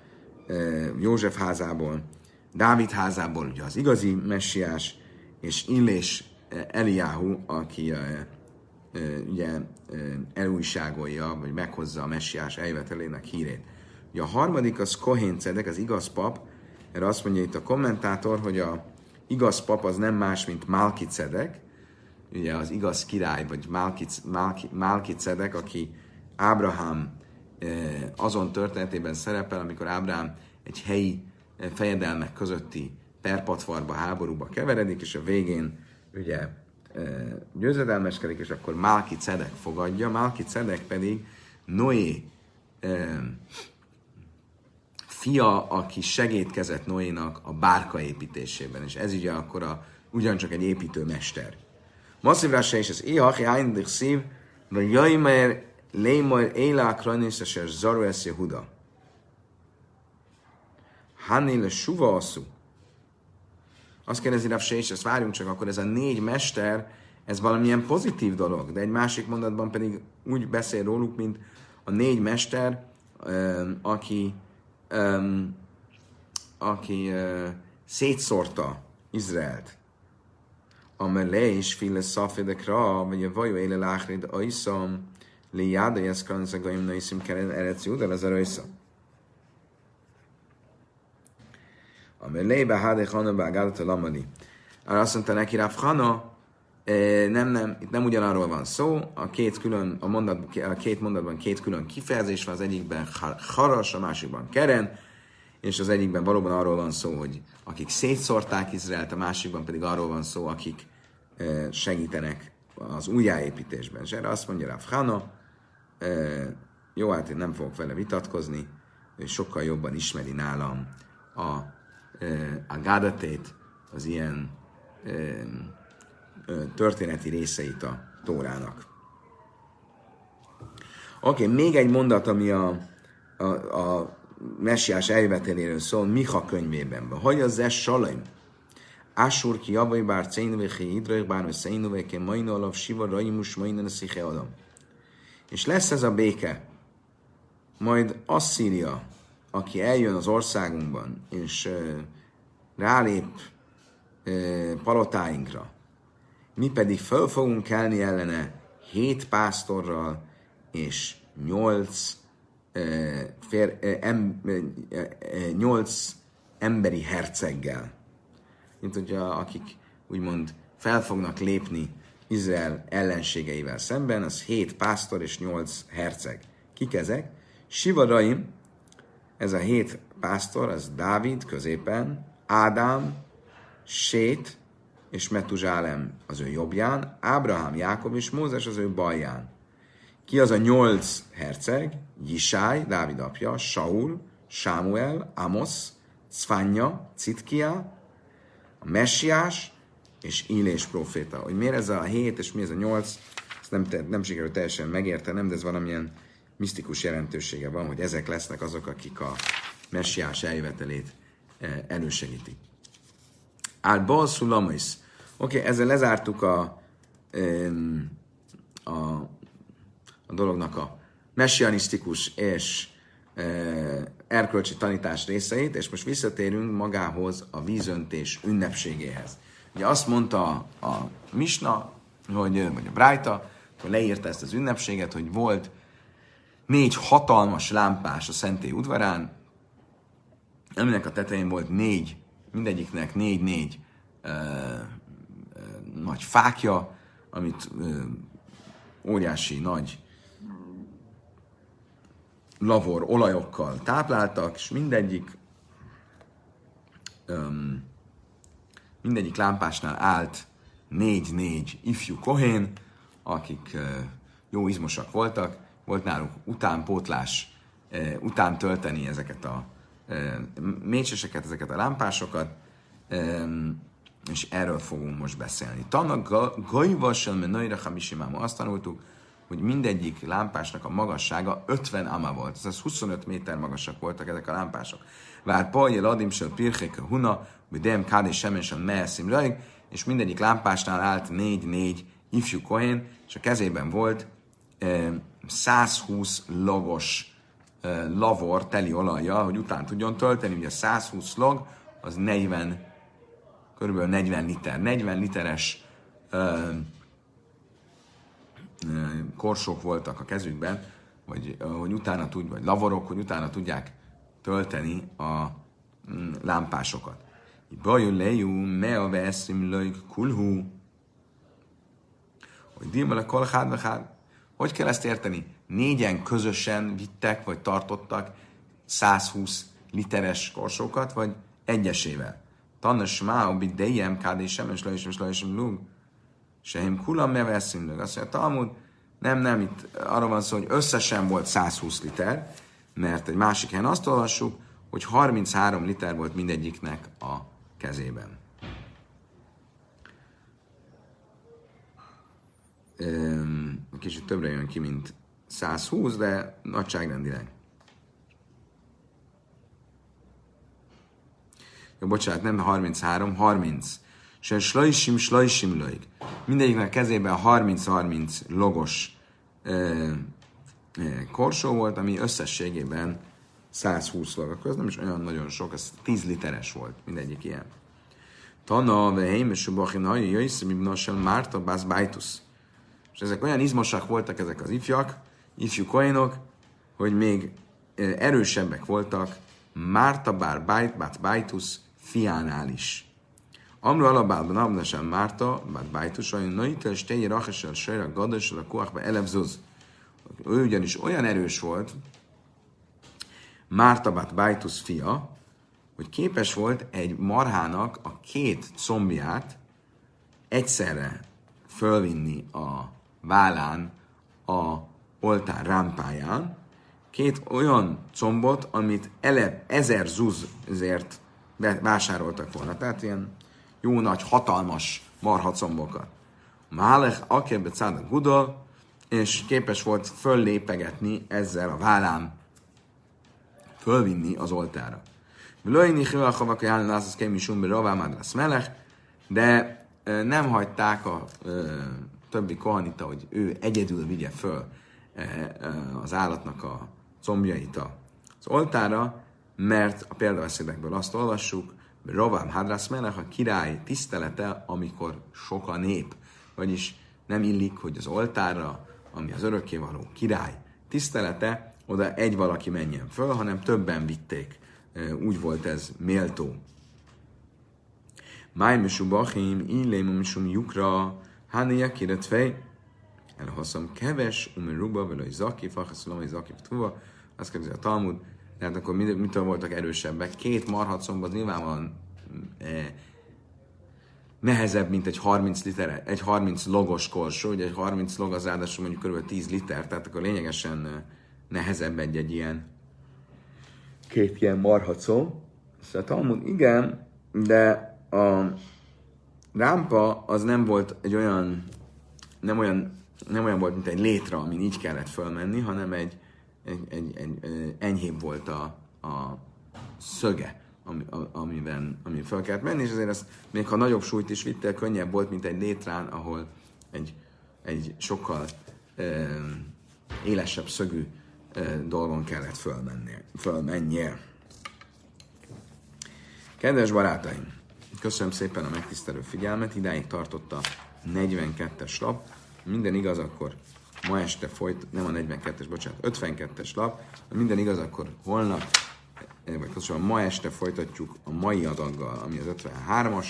József házából, Dávid házából ugye az igazi messiás, és Illés eh, Eliáhu, aki eh, eh, ugye elújságolja, vagy meghozza a messiás eljövetelének hírét. Ugye a harmadik az Kohén Cedek, az igaz pap, erre azt mondja itt a kommentátor, hogy a igaz pap az nem más, mint Málki Cedek, ugye az igaz király, vagy Málki, Málki, Málki Cedek, aki Ábrahám azon történetében szerepel, amikor Ábrahám egy helyi fejedelmek közötti perpatvarba, háborúba keveredik, és a végén ugye győzedelmeskedik, és akkor Málki Cedek fogadja, Málki Cedek pedig Noé fia, aki segítkezett Noénak a bárka építésében, és ez ugye akkor a, ugyancsak egy építőmester. Masszívra se is az Ihach, Jándik szív, vagy Jaimer, Lémar, Éla, Kranis, és Zaru, Jehuda. Hannél suva asszú. Azt kérdezi Rav és ezt várjunk csak, akkor ez a négy mester, ez valamilyen pozitív dolog, de egy másik mondatban pedig úgy beszél róluk, mint a négy mester, aki, aki szétszórta Izraelt. Amele is file szafedekra, vagy a vajó éle láhrid ajszam, li jáda jeszkan zagaim naiszim keren erec judel az a Amelé behádé Hana beágádat a lamani. Arra azt mondta neki Rav Hana, nem, nem, itt nem ugyanarról van szó, a két, külön, a, mondat, a két mondatban két külön kifejezés van, az egyikben haras, a másikban keren, és az egyikben valóban arról van szó, hogy akik szétszórták Izraelt, a másikban pedig arról van szó, akik segítenek az újjáépítésben. És erre azt mondja Rav Hana, jó, hát én nem fogok vele vitatkozni, ő sokkal jobban ismeri nálam a a gádatét, az ilyen történeti részeit a Tórának. Oké, okay, még egy mondat, ami a, a, a messiás eljöveteléről szól, Miha könyvében. Hogy az ez salaim? Ásur ki javaj bár cénu ve hidrög bár ke majnu alav siva raimus majnu sziche adam. És lesz ez a béke, majd Asszíria, aki eljön az országunkban, és rálép palotáinkra, mi pedig föl fogunk kelni ellene hét pásztorral és nyolc, fér, em, nyolc emberi herceggel. Mint hogyha akik úgymond fel fognak lépni Izrael ellenségeivel szemben, az hét pásztor és nyolc herceg. Kik ezek? Sivaraim, ez a hét pásztor, az Dávid középen, Ádám, Sét és Metuzsálem az ő jobbján, Ábrahám, Jákob és Mózes az ő balján. Ki az a nyolc herceg? Jisály, Dávid apja, Saul, Sámuel, Amos, Cfanya, Citkia, a Messiás és Illés proféta. Hogy miért ez a hét és mi ez a nyolc, ezt nem, nem sikerült teljesen megértenem, de ez valamilyen misztikus jelentősége van, hogy ezek lesznek azok, akik a messiás eljövetelét eh, elősegítik. Ál balszulamais. Oké, okay, ezzel lezártuk a, a, a dolognak a messianisztikus és eh, erkölcsi tanítás részeit, és most visszatérünk magához a vízöntés ünnepségéhez. Ugye azt mondta a Misna, hogy, vagy a Brájta, hogy leírta ezt az ünnepséget, hogy volt négy hatalmas lámpás a szentély udvarán, aminek a tetején volt négy, mindegyiknek négy-négy ö, ö, nagy fákja, amit ö, óriási nagy lavor olajokkal tápláltak, és mindegyik öm, mindegyik lámpásnál állt négy-négy ifjú kohén, akik ö, jó izmosak voltak, volt náluk utánpótlás, e, után tölteni ezeket a e, mécseseket, ezeket a lámpásokat, és erről fogunk most beszélni. Tanna gajvassal menajra hamisimáma. Azt tanultuk, hogy mindegyik lámpásnak a magassága 50 ama volt. Ez 25 méter magasak voltak ezek a lámpások. Vár pajjel ladim sel pircheke huna, vagy dem kád és semesen meeszim rajg, és mindegyik lámpásnál állt négy-négy ifjú kohén, és a kezében volt 120 logos lavor teli olajjal, hogy után tudjon tölteni. Ugye 120 log, az 40, körülbelül 40 liter. 40 literes korsók voltak a kezükben, vagy hogy utána tud, vagy lavorok, hogy utána tudják tölteni a mm, lámpásokat. Bajul lejú, me a veszim löjk kulhu, hogy dimel a kolhád, hogy kell ezt érteni? Négyen közösen vittek, vagy tartottak 120 literes korsókat, vagy egyesével. Tanna smá, bit dejem, kádé sem, és lajsem, és lajsem lug. Sehim kulam meveszim lug. Azt mondja, Talmud, nem, nem, itt arról van szó, hogy összesen volt 120 liter, mert egy másik helyen azt olvassuk, hogy 33 liter volt mindegyiknek a kezében. Kicsit többre jön ki, mint 120, de nagyságrendileg. Jó, bocsánat, nem 33, 30. Se slajsim, slajsim lojg. Mindegyiknek kezében 30-30 logos e, e, korsó volt, ami összességében 120 log. Akkor ez nem is olyan nagyon sok, ez 10 literes volt mindegyik ilyen. Tana, veheim, és a bachinai, jöjszem, ibn Márta, bász bájtusz. És ezek olyan izmosak voltak ezek az ifjak, ifjú koinok, hogy még erősebbek voltak Márta bár Bájt, Bát Bájtusz fiánál is. Amru alabálban abnasan Márta, Bát Bájtusz, olyan naita, és tényi rachesel, sajra, gadasel, a kuachba elevzuz. Ő ugyanis olyan erős volt, Márta Bát Bájtusz fia, hogy képes volt egy marhának a két combját egyszerre fölvinni a vállán a oltár rámpáján két olyan combot, amit ele ezer zuzért vásároltak volna. Tehát ilyen jó nagy, hatalmas marha combokat. Málech akebe cáda gudol, és képes volt föllépegetni ezzel a vállán, fölvinni az oltára. Vlöjni hivel havak ajánlani lász, az kémi sumbi ravá melech, de nem hagyták a többi kohanita, hogy ő egyedül vigye föl az állatnak a combjait az oltára, mert a példabeszédekből azt olvassuk, Rovám Hadrász Melech a király tisztelete, amikor sok a nép. Vagyis nem illik, hogy az oltára, ami az örökkévaló király tisztelete, oda egy valaki menjen föl, hanem többen vitték. Úgy volt ez méltó. Máj misú bachim, illém misum hánia kiret fej, elhaszom keves, umir ruba, vele zaki, fachaszolom, hogy zaki, tuva, azt kérdezi a Talmud, tehát akkor mit, mitől voltak erősebbek? Két marhat szombat nyilvánvalóan eh, nehezebb, mint egy 30 liter, egy 30 logos korsó, ugye egy 30 log az ráadásul mondjuk kb. 10 liter, tehát akkor lényegesen eh, nehezebb egy, egy ilyen két ilyen marhacó. Szóval Talmud, igen, de a rámpa az nem volt egy olyan, nem olyan, nem olyan volt, mint egy létra, amin így kellett fölmenni, hanem egy, egy, egy, egy enyhébb volt a, a szöge, ami, amiben, amiben fel kellett menni, és azért az, még ha nagyobb súlyt is vittél, könnyebb volt, mint egy létrán, ahol egy, egy sokkal e, élesebb szögű e, dolgon kellett fölmenni, fölmennie. Kedves barátaim! Köszönöm szépen a megtisztelő figyelmet, idáig tartott a 42-es lap. Minden igaz, akkor ma este folyt, nem a 42-es, bocsánat, 52-es lap. Minden igaz, akkor holnap, eh, vagy köszönöm, ma este folytatjuk a mai adaggal, ami az 53-as.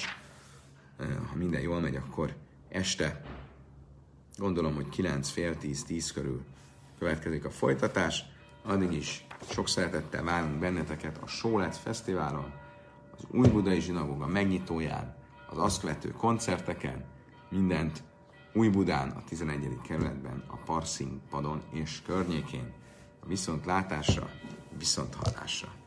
Eh, ha minden jól megy, akkor este, gondolom, hogy 9 fél 10, 10 körül következik a folytatás. Addig is sok szeretettel várunk benneteket a Sólet Fesztiválon, az Új Budai Zsinagoga megnyitóján, az azt követő koncerteken, mindent Új Budán, a 11. kerületben, a Parszín padon és környékén. A viszontlátásra, viszonthallásra.